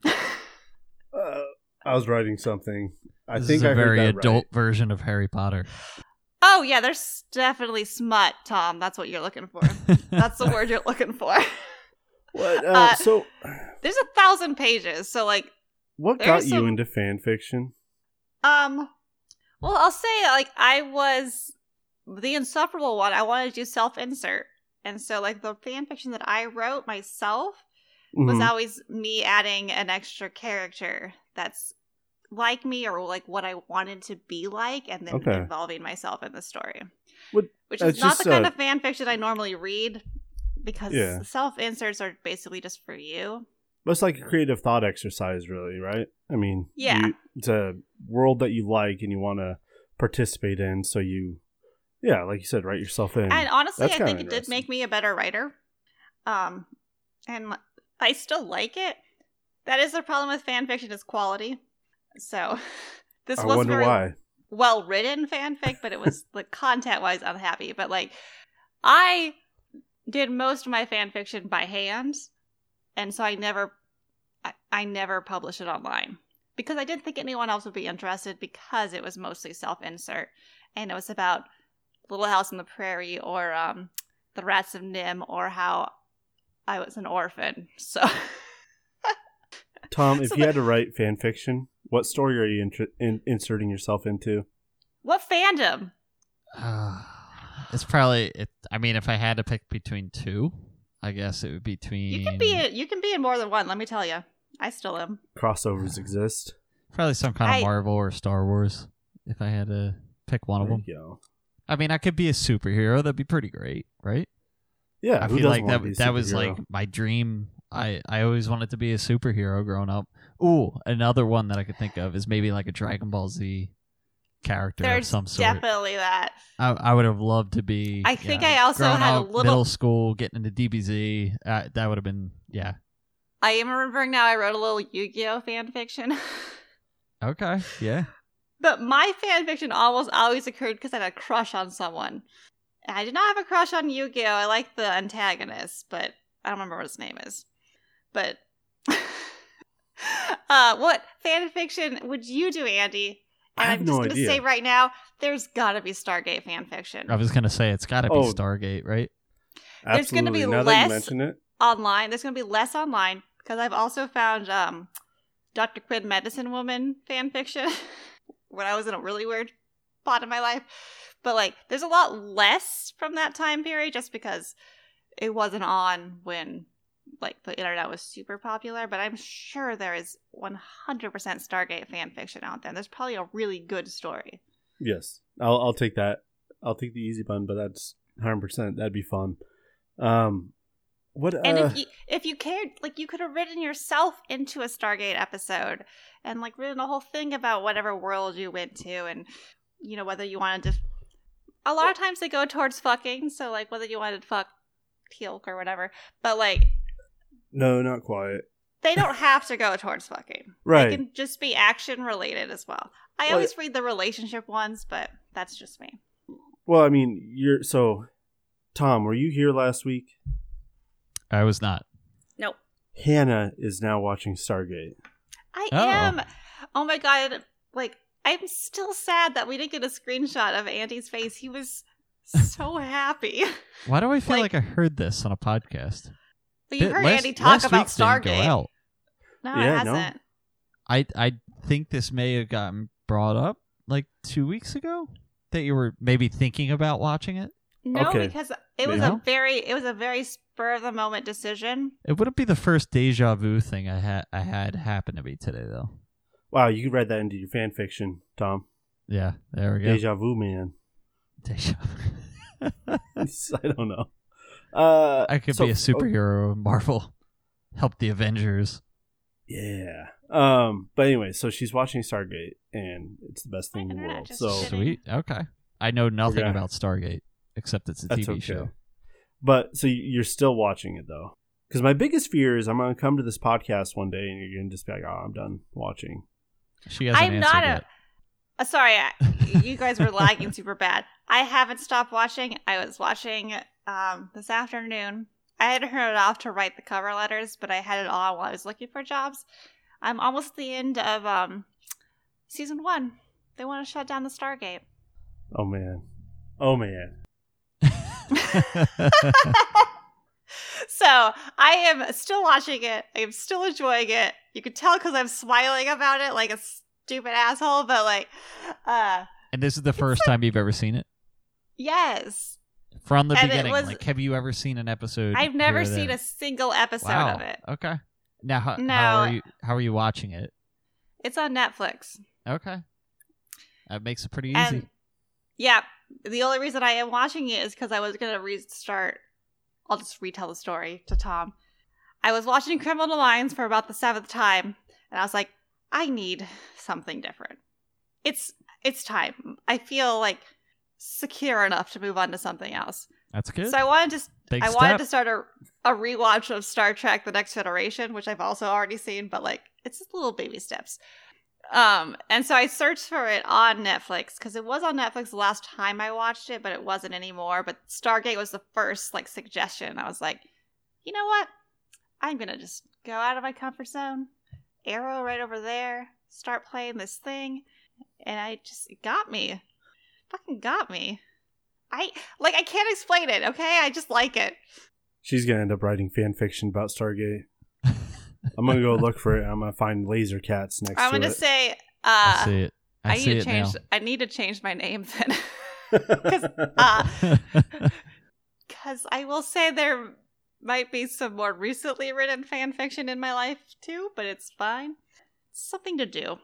Speaker 3: uh, I was writing something. I
Speaker 1: this
Speaker 3: think
Speaker 1: is a
Speaker 3: I heard
Speaker 1: very
Speaker 3: that
Speaker 1: adult
Speaker 3: right.
Speaker 1: version of Harry Potter.
Speaker 2: oh, yeah, there's definitely smut, Tom. That's what you're looking for. That's the word you're looking for.
Speaker 3: What? Uh,
Speaker 2: Uh,
Speaker 3: so,
Speaker 2: There's a thousand pages, so like,
Speaker 3: what
Speaker 2: there's
Speaker 3: got you into fan fiction?
Speaker 2: um, well, I'll say like I was the insufferable one. I wanted to do self insert, and so like the fan fiction that I wrote myself was
Speaker 3: Mhm.
Speaker 2: always me adding an extra character that's like me or like what I wanted to be like, and then
Speaker 3: Okay.
Speaker 2: involving myself in the story.
Speaker 3: What-
Speaker 2: Which is not the kind
Speaker 3: uh,
Speaker 2: of fan fiction I normally read because
Speaker 3: Yeah.
Speaker 2: self inserts are basically just for you.
Speaker 3: It's like a creative thought exercise, really, right? I mean,
Speaker 2: Yeah.
Speaker 3: you, it's a world that you like and you want to participate in, so you, yeah, like you said, write yourself in.
Speaker 2: And honestly,
Speaker 3: that's
Speaker 2: I think it did make me a better writer. Um, and I still like it. That is the problem with fan fiction is quality. So this
Speaker 3: I
Speaker 2: was very
Speaker 3: why.
Speaker 2: well written fanfic, but it was like content wise unhappy. But like I did most of my fan fiction by hand, and so I never I, I never published it online. Because I didn't think anyone else would be interested because it was mostly self insert and it was about Little House on the Prairie or um the Rats of NIMH or how I was an orphan. So
Speaker 3: Tom, if
Speaker 2: So
Speaker 3: you
Speaker 2: the-
Speaker 3: had to write fan fiction, what story are you inter- in- inserting yourself into?
Speaker 2: what fandom?
Speaker 1: Uh, it's probably. It, I mean, if I had to pick between two, I guess it would be between.
Speaker 2: You can be you can be in more than one, let me tell you. I still am.
Speaker 3: Crossovers exist.
Speaker 1: probably some kind of
Speaker 2: I-
Speaker 1: Marvel or Star Wars. If I had to pick one of them,
Speaker 3: you go.
Speaker 1: I mean, I could be a superhero. That'd be pretty great, right?
Speaker 3: Yeah,
Speaker 1: I
Speaker 3: who
Speaker 1: feel like that that was like my dream. I I always wanted to be a superhero growing up. Ooh, another one that I could think of is maybe like a Dragon Ball Z character of some sort.
Speaker 2: definitely that.
Speaker 1: I, I would have loved to be.
Speaker 2: I think
Speaker 1: know,
Speaker 2: I also
Speaker 1: growing
Speaker 2: had a little-
Speaker 1: middle school, getting into DBZ. Uh, that would have been yeah.
Speaker 2: I am remembering now I wrote a little Yu-Gi-Oh fan fiction.
Speaker 1: Okay, yeah.
Speaker 2: But my fan fiction almost always occurred because I had a crush on someone. And I did not have a crush on Yu-Gi-Oh! I like the antagonist, but I don't remember what his name is. But uh what fan fiction would you do, Andy?
Speaker 3: I have
Speaker 2: I'm
Speaker 3: no
Speaker 2: just gonna
Speaker 3: idea.
Speaker 2: say right now, there's gotta be Stargate fan fiction.
Speaker 1: I was gonna say it's got to be
Speaker 3: Oh.
Speaker 1: Stargate, right?
Speaker 2: there's gonna be
Speaker 3: Now that you
Speaker 2: less-
Speaker 3: mention it,
Speaker 2: online. There's going to be less online because I've also found um, Dr. Quinn Medicine Woman fan fiction when I was in a really weird spot in my life. But like, there's a lot less from that time period just because it wasn't on when like the internet was super popular. But I'm sure there is 100% Stargate fan fiction out there. There's probably a really good story.
Speaker 3: yes, I'll I'll take that. I'll take the easy button, but that's hundred percent. That'd be fun. Um, what?
Speaker 2: And
Speaker 3: uh,
Speaker 2: if you if you cared, like you could have written yourself into a Stargate episode and like written a whole thing about whatever world you went to, and you know whether you wanted to. a lot of times they go towards fucking. So like whether you wanted to fuck Teal'c or whatever, but like
Speaker 3: No, not quite.
Speaker 2: they don't have to go towards fucking.
Speaker 3: Right.
Speaker 2: They can just be action related as well. I
Speaker 3: Well,
Speaker 2: always read the relationship ones, but that's just me.
Speaker 3: Well, I mean, you're so. Tom, were you here last week?
Speaker 1: I was not.
Speaker 2: Nope.
Speaker 3: Hannah is now watching Stargate.
Speaker 2: I
Speaker 1: Oh.
Speaker 2: am. Oh my god! Like I'm still sad that we didn't get a screenshot of Andy's face. He was so happy.
Speaker 1: Why do I feel
Speaker 2: Like-
Speaker 1: like, I heard this on a podcast?
Speaker 2: But you
Speaker 1: Th-
Speaker 2: heard
Speaker 1: last-
Speaker 2: Andy talk
Speaker 1: last
Speaker 2: about
Speaker 1: week's didn't go
Speaker 2: Stargate.
Speaker 1: out.
Speaker 2: No,
Speaker 3: Yeah,
Speaker 2: it hasn't.
Speaker 1: I I think this may have gotten brought up like two weeks ago that you were maybe thinking about watching it.
Speaker 2: No,
Speaker 3: Okay.
Speaker 2: because it was
Speaker 1: No?
Speaker 2: a very it was a very spur of the moment decision.
Speaker 1: It wouldn't be the first deja vu thing I had I had happen to me today though.
Speaker 3: Wow, you read that into your fan fiction, Tom.
Speaker 1: Yeah, there we go.
Speaker 3: Deja vu, man.
Speaker 1: Deja vu.
Speaker 3: I don't know. Uh,
Speaker 1: I could
Speaker 3: so-
Speaker 1: be a superhero in Marvel. Help the Avengers.
Speaker 3: Yeah. Um. But anyway, so she's watching Stargate, and it's the best thing in the world. So
Speaker 2: shit.
Speaker 1: Sweet. Okay. I know nothing
Speaker 3: gonna-
Speaker 1: about Stargate except it's a
Speaker 3: that's
Speaker 1: TV
Speaker 3: okay.
Speaker 1: show.
Speaker 3: But so you're still watching it though, because my biggest fear is I'm gonna come to this podcast one day and you're gonna just be like, "Oh, I'm done watching."
Speaker 1: She hasn't
Speaker 2: I'm
Speaker 1: answered
Speaker 2: not a-
Speaker 1: yet.
Speaker 2: Uh, sorry, I, you guys were lagging super bad. I haven't stopped watching. I was watching um, this afternoon. I had to turn it off to write the cover letters, but I had it on while I was looking for jobs. I'm almost at the end of um, season one. They want to shut down the Stargate.
Speaker 3: Oh man. Oh man.
Speaker 2: so I am still watching it. I am still enjoying it. You can tell because I'm smiling about it like a stupid asshole, but like, uh,
Speaker 1: and this is the first time you've ever seen it
Speaker 2: yes.
Speaker 1: from the
Speaker 2: And
Speaker 1: beginning.
Speaker 2: was-
Speaker 1: Like, have you ever seen an episode?
Speaker 2: I've never seen a single episode
Speaker 1: wow.
Speaker 2: of it.
Speaker 1: Okay. Now, how,
Speaker 2: No.
Speaker 1: how are you? How are you watching it?
Speaker 2: It's on Netflix.
Speaker 1: Okay. That makes it pretty easy.
Speaker 2: And yeah, the only reason I am watching it is because I was gonna restart. I'll just retell the story to Tom. I was watching Criminal Minds for about the seventh time, and I was like, I need something different. It's it's time. I feel like secure enough to move on to something else.
Speaker 1: That's good.
Speaker 2: So I wanted to
Speaker 1: Big
Speaker 2: I
Speaker 1: step.
Speaker 2: wanted to start a a rewatch of Star Trek: The Next Generation, which I've also already seen, but like it's just little baby steps. Um, and so I searched for it on Netflix because it was on Netflix the last time I watched it, but it wasn't anymore. But Stargate was the first like suggestion. I was like, you know what? I'm gonna just go out of my comfort zone. Arrow right over there. Start playing this thing, and I just got me. Fucking got me. I like I can't explain it. Okay, I just like it.
Speaker 3: She's gonna end up writing fan fiction about Stargate. I'm gonna go look for it. I'm gonna find laser cats next
Speaker 2: I'm
Speaker 3: to
Speaker 2: gonna
Speaker 3: it.
Speaker 2: say,
Speaker 1: I
Speaker 2: uh,
Speaker 1: see it. I,
Speaker 2: I,
Speaker 1: see
Speaker 2: need
Speaker 1: it
Speaker 2: to change.
Speaker 1: now.
Speaker 2: I need to change my name then, because uh, because I will say there might be some more recently written fan fiction in my life too, but it's fine. It's something to do.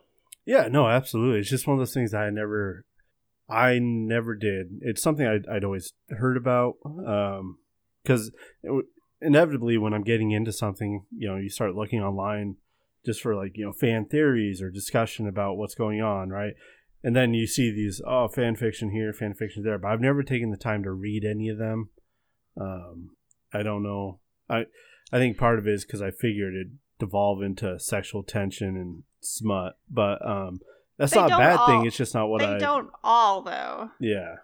Speaker 3: yeah, no, absolutely. It's just one of those things I never, I never did. It's something I'd, I'd always heard about. Um, because inevitably, when I'm getting into something, you know, you start looking online just for like you know fan theories or discussion about what's going on, right? And then you see these oh fan fiction here, fan fiction there, but I've never taken the time to read any of them. Um, I don't know. I I think part of it is because I figured it'd devolve into sexual tension and smut, but um, that's
Speaker 2: They
Speaker 3: not a bad
Speaker 2: all-
Speaker 3: thing. It's just not what
Speaker 2: they
Speaker 3: I.
Speaker 2: don't all though.
Speaker 3: Yeah.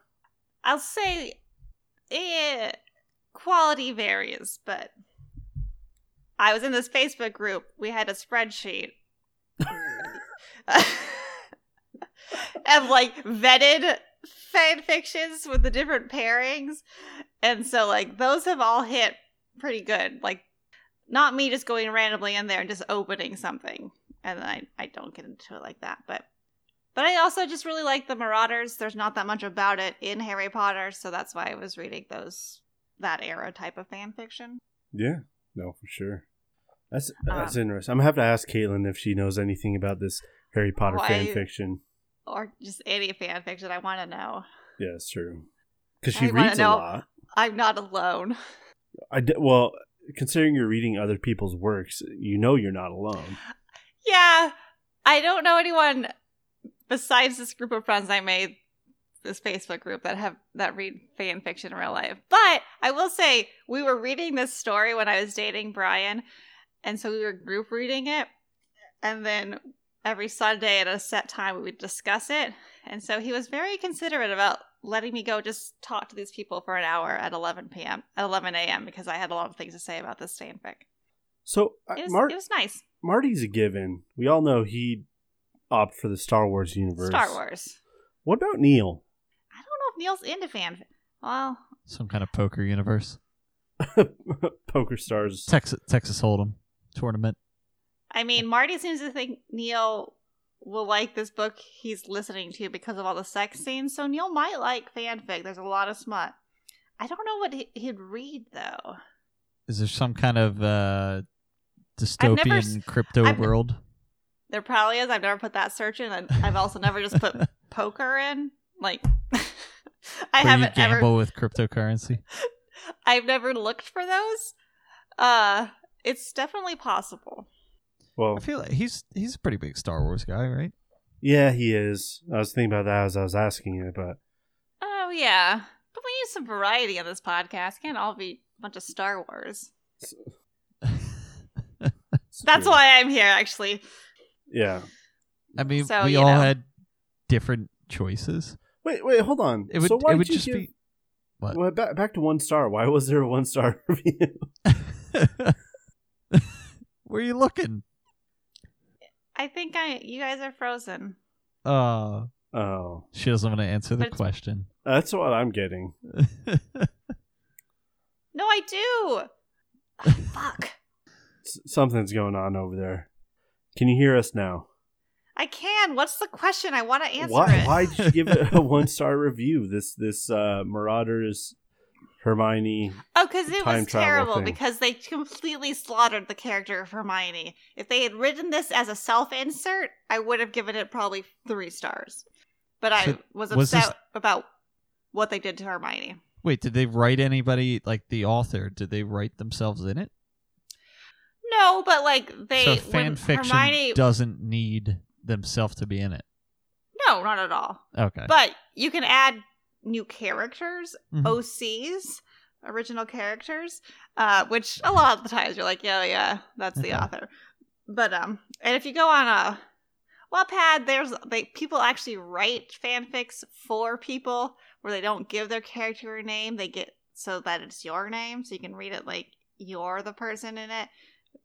Speaker 2: I'll say, eh, quality varies, but I was in this Facebook group. We had a spreadsheet of like vetted fan fictions with the different pairings, and so like those have all hit pretty good. Like, not me just going randomly in there and just opening something, and I I don't get into it like that, but. But I also just really like the Marauders. There's not that much about it in Harry Potter, so that's why I was reading those that era type of fan fiction.
Speaker 3: Yeah. No, for sure. That's that's
Speaker 2: Um,
Speaker 3: interesting. I'm gonna have to ask Caitlin if she knows anything about this Harry Potter
Speaker 2: Why-
Speaker 3: fan fiction.
Speaker 2: Or just any fan fiction. I want to know.
Speaker 3: Yeah, it's true. Because
Speaker 2: I
Speaker 3: she
Speaker 2: wanna
Speaker 3: reads a lot.
Speaker 2: I'm not alone.
Speaker 3: I d- well, considering you're reading other people's works, you know you're not alone.
Speaker 2: Yeah, I don't know anyone besides this group of friends I made this Facebook group that have that read fan fiction in real life. But I will say we were reading this story when I was dating Brian, and so we were group reading it, and then every Sunday at a set time we would discuss it. And so he was very considerate about letting me go just talk to these people for an hour at 11 p.m. at 11 a.m. because I had a lot of things to say about this fanfic.
Speaker 3: So uh,
Speaker 2: It was,
Speaker 3: Mar-
Speaker 2: it was nice.
Speaker 3: Marty's a given. We all know he'd opt for the Star Wars universe.
Speaker 2: Star Wars.
Speaker 3: What about Neil?
Speaker 2: I don't know if Neil's into fan. Well,
Speaker 1: Some kind of poker universe.
Speaker 3: Poker Stars.
Speaker 1: Texas Texas Hold'em tournament.
Speaker 2: I mean, Marty seems to think Neil will like this book he's listening to because of all the sex scenes. So Neil might like fanfic. There's a lot of smut. I don't know what he- he'd read though.
Speaker 1: Is there some kind of uh, dystopian
Speaker 2: s-
Speaker 1: crypto
Speaker 2: I've-
Speaker 1: world?
Speaker 2: There probably is. I've never put that search in, and I've also never just put poker in. Like, I
Speaker 1: Where
Speaker 2: haven't ever.
Speaker 1: gamble with cryptocurrency.
Speaker 2: I've never looked for those. Uh, it's definitely possible.
Speaker 3: Well,
Speaker 1: I feel like he's he's a pretty big Star Wars guy, right?
Speaker 3: yeah, he is. I was thinking about that as I was asking you, but
Speaker 2: Oh yeah, but we need some variety on this podcast. Can't all be a bunch of Star Wars. That's
Speaker 3: true.
Speaker 2: why I'm here, actually.
Speaker 3: Yeah.
Speaker 1: I mean,
Speaker 2: So,
Speaker 1: we all
Speaker 2: know.
Speaker 1: had different choices.
Speaker 3: Wait, wait, hold on.
Speaker 1: It would
Speaker 3: so why
Speaker 1: it would
Speaker 3: did you
Speaker 1: just
Speaker 3: give,
Speaker 1: be what?
Speaker 3: Well, back, back to one star. Why was there a one star review?
Speaker 1: Where are you looking?
Speaker 2: I think I you guys are frozen.
Speaker 1: Oh.
Speaker 3: oh,
Speaker 1: she doesn't want to answer the
Speaker 2: But
Speaker 1: question.
Speaker 3: that's what I'm getting.
Speaker 2: No, I do. Ah, fuck.
Speaker 3: S- something's going on over there. Can you hear us now?
Speaker 2: I can. What's the question? I want to answer
Speaker 3: Why?
Speaker 2: it.
Speaker 3: Why did you give it a one star review? This this uh, Marauders Hermione.
Speaker 2: Oh, because it
Speaker 3: time
Speaker 2: was terrible
Speaker 3: thing.
Speaker 2: because they completely slaughtered the character of Hermione. If they had written this as a self insert, I would have given it probably three stars. But I
Speaker 1: So,
Speaker 2: was
Speaker 1: was
Speaker 2: upset
Speaker 1: this-
Speaker 2: about what they did to Hermione.
Speaker 1: Wait, did they write anybody like the author? Did they write themselves in it?
Speaker 2: No, but like they
Speaker 1: so
Speaker 2: when
Speaker 1: fan fiction
Speaker 2: Hermione
Speaker 1: doesn't need themselves to be in it.
Speaker 2: No, not at all.
Speaker 1: Okay.
Speaker 2: But you can add new characters,
Speaker 1: Mhm.
Speaker 2: OCs, original characters, uh, which a lot of the times you're like, yeah, yeah, that's the
Speaker 1: Okay.
Speaker 2: author. But um, and if you go on a Wattpad, there's like people actually write fanfics for people where they don't give their character a name, they get so that it's your name, so you can read it like you're the person in it.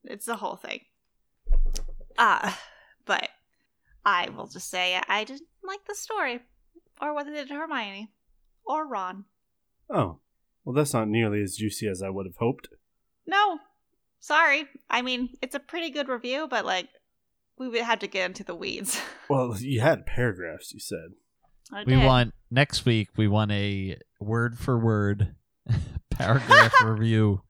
Speaker 2: It's the whole thing. Uh but I will just say I didn't like the story or what they did to Hermione or Ron.
Speaker 3: Oh, well, that's not nearly as juicy as I would have hoped.
Speaker 2: No, sorry. I mean, it's a pretty good review, but like, we would have to get into the weeds.
Speaker 3: Well, you had paragraphs. You said.
Speaker 2: I
Speaker 1: we
Speaker 2: did.
Speaker 1: want next week. We want a word for word paragraph review.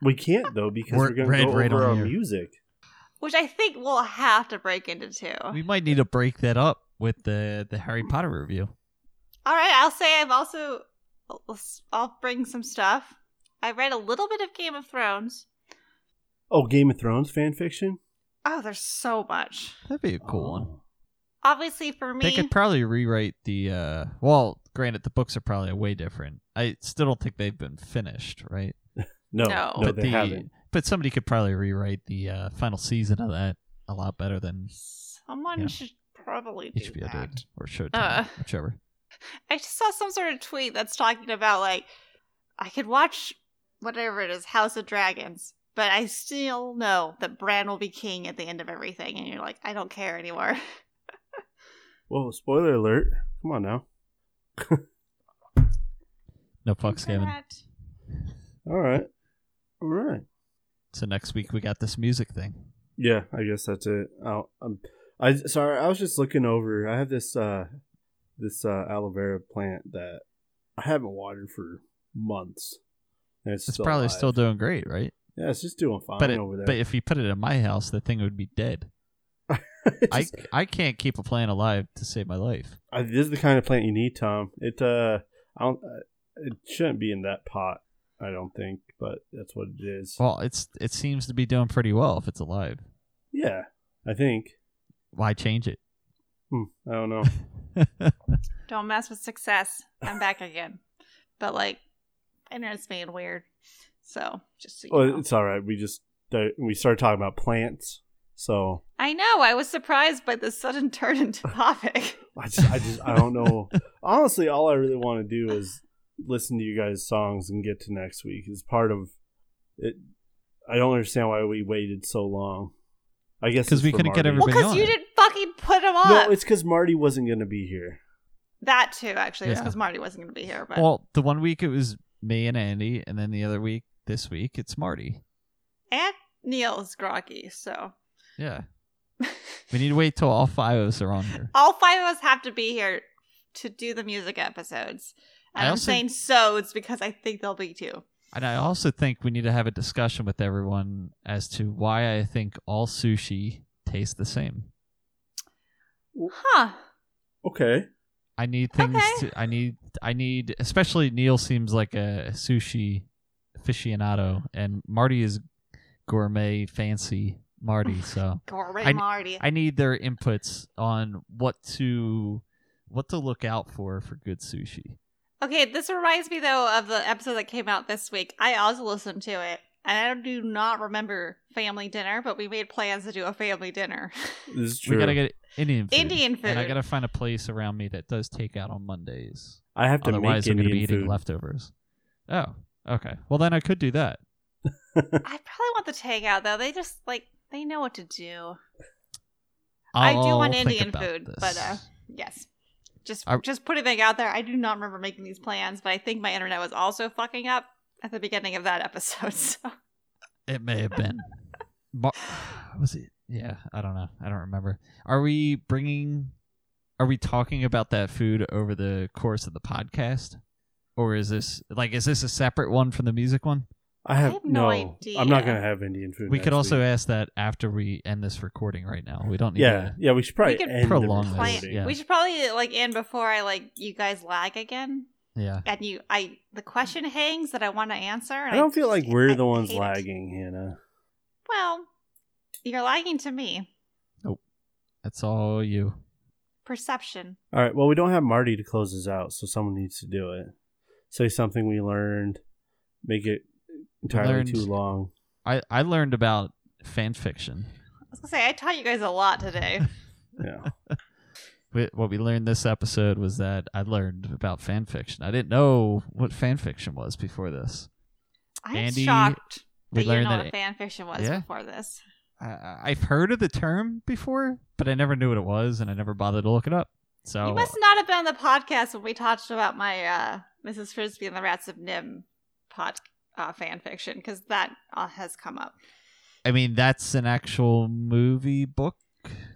Speaker 3: We can't though because
Speaker 1: We're
Speaker 3: we're, going
Speaker 1: red
Speaker 3: to go
Speaker 1: right
Speaker 3: over
Speaker 1: on
Speaker 3: our
Speaker 1: here.
Speaker 3: music.
Speaker 2: Which I think we'll have to break into two.
Speaker 1: We might need to break that up with the the Harry Potter review.
Speaker 2: All right, I'll say I've also I'll bring some stuff. I read a little bit of Game of Thrones.
Speaker 3: Oh, Game of Thrones fan fiction.
Speaker 2: Oh, there's so much.
Speaker 1: That'd be a cool one.
Speaker 3: Oh.
Speaker 2: Obviously, for me, They
Speaker 1: could probably rewrite the. uh Well, granted, the books are probably way different. I still don't think they've been finished, right?
Speaker 3: No,
Speaker 2: No.
Speaker 3: no,
Speaker 1: but
Speaker 3: they
Speaker 1: the
Speaker 3: haven't.
Speaker 1: But somebody could probably rewrite the uh, final season of that a lot better than
Speaker 2: someone
Speaker 1: Yeah.
Speaker 2: should probably do
Speaker 1: HBO
Speaker 2: that.
Speaker 1: did or Showtime,
Speaker 2: Uh.
Speaker 1: whichever.
Speaker 2: I just saw some sort of tweet that's talking about like I could watch whatever it is, House of Dragons, but I still know that Bran will be king at the end of everything, and you're like, I don't care anymore.
Speaker 3: Whoa, spoiler alert! Come on now.
Speaker 1: No fucks given.
Speaker 3: All right, all right.
Speaker 1: So next week we got this music thing.
Speaker 3: Yeah, I guess that's it. I'll, um, I sorry, I was just looking over. I have this uh this uh aloe vera plant that I haven't watered for months. And it's,
Speaker 1: It's
Speaker 3: still
Speaker 1: probably
Speaker 3: alive.
Speaker 1: still doing great, right?
Speaker 3: Yeah, it's just doing fine
Speaker 1: but it,
Speaker 3: over there.
Speaker 1: but if you put it in my house, the thing would be dead.
Speaker 3: It's
Speaker 1: I
Speaker 3: just-
Speaker 1: I can't keep a plant alive to save my life.
Speaker 3: I, this is the kind of plant you need, Tom. It uh, I don't. Uh, it shouldn't be in that pot. I don't think, but that's what it is.
Speaker 1: Well, it's it seems to be doing pretty well if it's alive.
Speaker 3: yeah, I think.
Speaker 1: Why change it?
Speaker 3: Hmm, I don't know.
Speaker 2: Don't mess with success. I'm back again. But like, internet's being weird. So just so you
Speaker 3: Well,
Speaker 2: know.
Speaker 3: it's all right. We just we started talking about plants, so
Speaker 2: I know. I was surprised by the sudden turn into topic.
Speaker 3: I just I just I don't know. Honestly, all I really want to do is listen to you guys' songs and get to next week. Is part of it. I don't understand why we waited so long. I guess because
Speaker 1: we couldn't get
Speaker 3: Marty.
Speaker 2: well, because you didn't fucking put them up.
Speaker 3: No, it's because Marty wasn't going to be here.
Speaker 2: that too. Actually, it's
Speaker 1: Yeah.
Speaker 2: because Marty wasn't going to be here. But
Speaker 1: well, the one week it was me and Andy, and then the other week, this week, it's Marty.
Speaker 2: and Neil is groggy. So
Speaker 1: Yeah. We need to wait till all five of us are on here.
Speaker 2: all five of us have to be here to do the music episodes. And
Speaker 1: I
Speaker 2: I'm saying so it's because I think there'll be two.
Speaker 1: And I also think we need to have a discussion with everyone as to why I think all sushi tastes the same.
Speaker 2: Huh.
Speaker 3: Okay.
Speaker 1: I need things
Speaker 2: Okay.
Speaker 1: to I need I need especially Neil seems like a sushi aficionado and Marty is gourmet fancy Marty, so
Speaker 2: Gourmet
Speaker 1: I-
Speaker 2: Marty.
Speaker 1: I need their inputs on what to what to look out for for good sushi.
Speaker 2: Okay, this reminds me though of the episode that came out this week. I also listened to it, and I do not remember family dinner, but we made plans to do a family dinner.
Speaker 3: This is true.
Speaker 1: We gotta get Indian food.
Speaker 2: Indian food.
Speaker 1: And I gotta find a place around me that does takeout on Mondays.
Speaker 3: I have to
Speaker 1: Otherwise,
Speaker 3: make
Speaker 1: I'm gonna be
Speaker 3: Indian
Speaker 1: eating leftovers. Oh, okay. Well, then I could do that.
Speaker 2: I probably want the takeout though. They just like they know what to do. I do
Speaker 1: I'll
Speaker 2: want Indian food,
Speaker 1: this.
Speaker 2: but uh, yes, just
Speaker 1: I-
Speaker 2: just putting it out there. I do not remember making these plans, but I think my internet was also fucking up at the beginning of that episode. So
Speaker 1: it may have been. Mar- was it? Yeah, I don't know. I don't remember. Are we bringing? Are we talking about that food over the course of the podcast, or is this like is this a separate one from the music one?
Speaker 3: I have,
Speaker 2: have no
Speaker 3: no.
Speaker 2: idea.
Speaker 3: I'm not gonna have Indian food.
Speaker 1: We
Speaker 3: next
Speaker 1: could also
Speaker 3: week.
Speaker 1: ask that after we end this recording right now. We don't need
Speaker 3: Yeah,
Speaker 1: to.
Speaker 3: yeah. We should probably
Speaker 2: We could
Speaker 3: end
Speaker 1: prolong
Speaker 3: the
Speaker 1: this, yeah.
Speaker 2: we should probably like end before I like you guys lag again.
Speaker 1: Yeah.
Speaker 2: And you, I the question hangs that I want to answer.
Speaker 3: I don't feel like we're
Speaker 2: I
Speaker 3: the ones
Speaker 2: hate it.
Speaker 3: lagging, Hannah.
Speaker 2: Well, you're lagging to me. Oh.
Speaker 1: That's all you.
Speaker 2: Perception.
Speaker 3: All right. Well, we don't have Marty to close us out, so someone needs to do it. Say something we learned. Make it entirely
Speaker 1: Learned-
Speaker 3: too long.
Speaker 1: I I learned about fan fiction.
Speaker 2: I was gonna say I taught you guys a lot today.
Speaker 3: Yeah.
Speaker 1: We- What we learned this episode was that I learned about fan fiction. I didn't know what fan fiction was before this.
Speaker 2: I'm
Speaker 1: Andy,
Speaker 2: shocked
Speaker 1: We
Speaker 2: that you
Speaker 1: learned
Speaker 2: know
Speaker 1: that
Speaker 2: what fan fiction was
Speaker 1: Yeah.
Speaker 2: before this.
Speaker 1: I, I've heard of the term before, but I never knew what it was, and I never bothered to look it up. So
Speaker 2: You must not have been on the podcast when we talked about my uh, Mrs. Frisby and the Rats of NIMH pod uh, fan fiction because that uh, has come up.
Speaker 1: I mean, that's an actual movie book.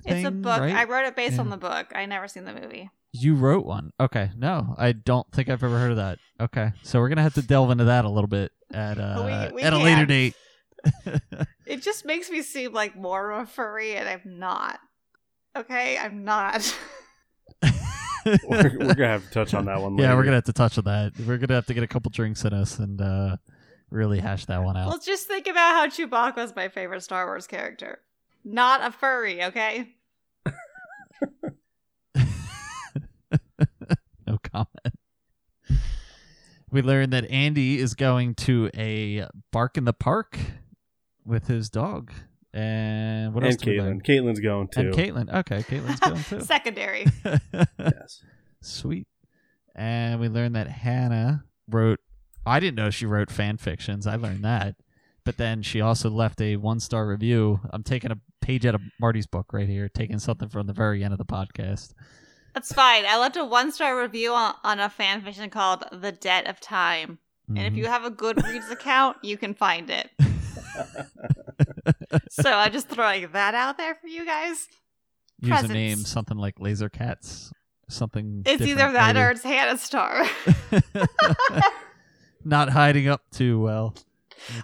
Speaker 2: It's a book.
Speaker 1: right?
Speaker 2: I wrote it based on the book. I never seen the movie.
Speaker 1: You wrote one. Okay. No, I don't think I've ever heard of that. Okay. So we're gonna have to delve into that a little bit at uh,
Speaker 2: We- we
Speaker 1: at a later date.
Speaker 2: It just makes me seem like more of a furry, and I'm not. Okay, I'm not.
Speaker 3: we're, we're gonna have to touch on that one.
Speaker 1: yeah, we're gonna have to touch on that. We're gonna have to get a couple drinks in us and uh, really hash that one out.
Speaker 2: Well, just think about how Chewbacca's my favorite Star Wars character. Not a furry, okay?
Speaker 1: no comment. We learned that Andy is going to a bark in the park with his dog. And what
Speaker 3: and
Speaker 1: else did we learn?
Speaker 3: Caitlin. Caitlin's going too.
Speaker 1: And Caitlin. Okay, Caitlin's going too.
Speaker 2: Secondary.
Speaker 3: yes.
Speaker 1: Sweet. And we learned that Hannah wrote. I didn't know she wrote fan fictions. I learned that. But then she also left a one star review. I'm taking a page out of Marty's book right here, taking something from the very end of the podcast.
Speaker 2: That's fine. I left a one star review on, on a fan fiction called The Debt of Time. And if
Speaker 1: Mhm.
Speaker 2: you have a Goodreads account, you can find it. so I'm just throwing that out there for you guys.
Speaker 1: use a
Speaker 2: presents.
Speaker 1: name something like Laser Cats, something.
Speaker 2: It's either that
Speaker 1: maybe.
Speaker 2: or it's Hannah Star.
Speaker 1: Not hiding up too well.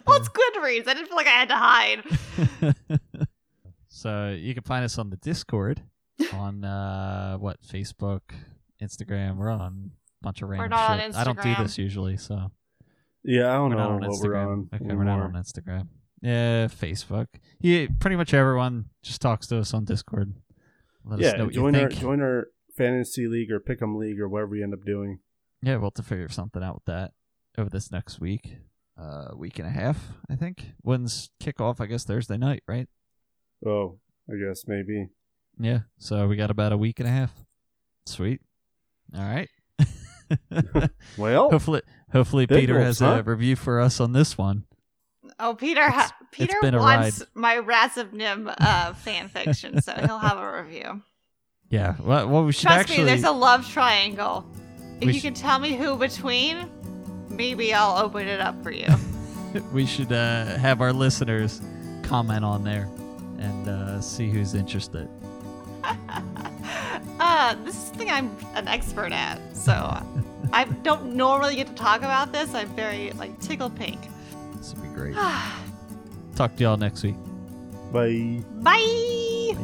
Speaker 2: well, it's Goodreads. I didn't feel like I had to hide.
Speaker 1: so you can find us on the Discord, on uh, what Facebook, Instagram. We're on a bunch of random
Speaker 2: not on
Speaker 1: shit. I don't do this usually, so
Speaker 3: Yeah, I don't
Speaker 1: we're not
Speaker 3: know
Speaker 1: on
Speaker 3: what
Speaker 1: Instagram.
Speaker 3: we're on.
Speaker 1: Okay, we're not on. Instagram. Yeah, Facebook. Yeah, pretty much everyone just talks to us on Discord. Let us know
Speaker 3: Yeah,
Speaker 1: what
Speaker 3: join
Speaker 1: you
Speaker 3: our join our fantasy league or pick'em league or whatever we end up doing.
Speaker 1: Yeah, we'll have to figure something out with that over this next week. Uh, week and a half, I think. When's kickoff? I guess Thursday night, right?
Speaker 3: Oh, I guess maybe.
Speaker 1: Yeah. So we got about a week and a half. Sweet. All right.
Speaker 3: Well,
Speaker 1: hopefully, hopefully Peter
Speaker 3: wolves,
Speaker 1: has a review for us on this one.
Speaker 2: Oh, Peter! Ha-
Speaker 1: it's
Speaker 2: Peter
Speaker 1: been a
Speaker 2: wants my Rats of NIMH uh, fan fiction, so he'll have a review.
Speaker 1: Yeah. Well, well we should
Speaker 2: Trust
Speaker 1: actually.
Speaker 2: me, there's a love triangle. If
Speaker 1: We
Speaker 2: you
Speaker 1: sh-
Speaker 2: can tell me who between, maybe I'll open it up for you.
Speaker 1: we should uh, have our listeners comment on there and uh, see who's interested.
Speaker 2: uh, this is something I'm an expert at, so I don't normally get to talk about this. I'm very like tickle pink.
Speaker 1: This would be great. Talk to y'all next week.
Speaker 3: bye.
Speaker 2: Bye.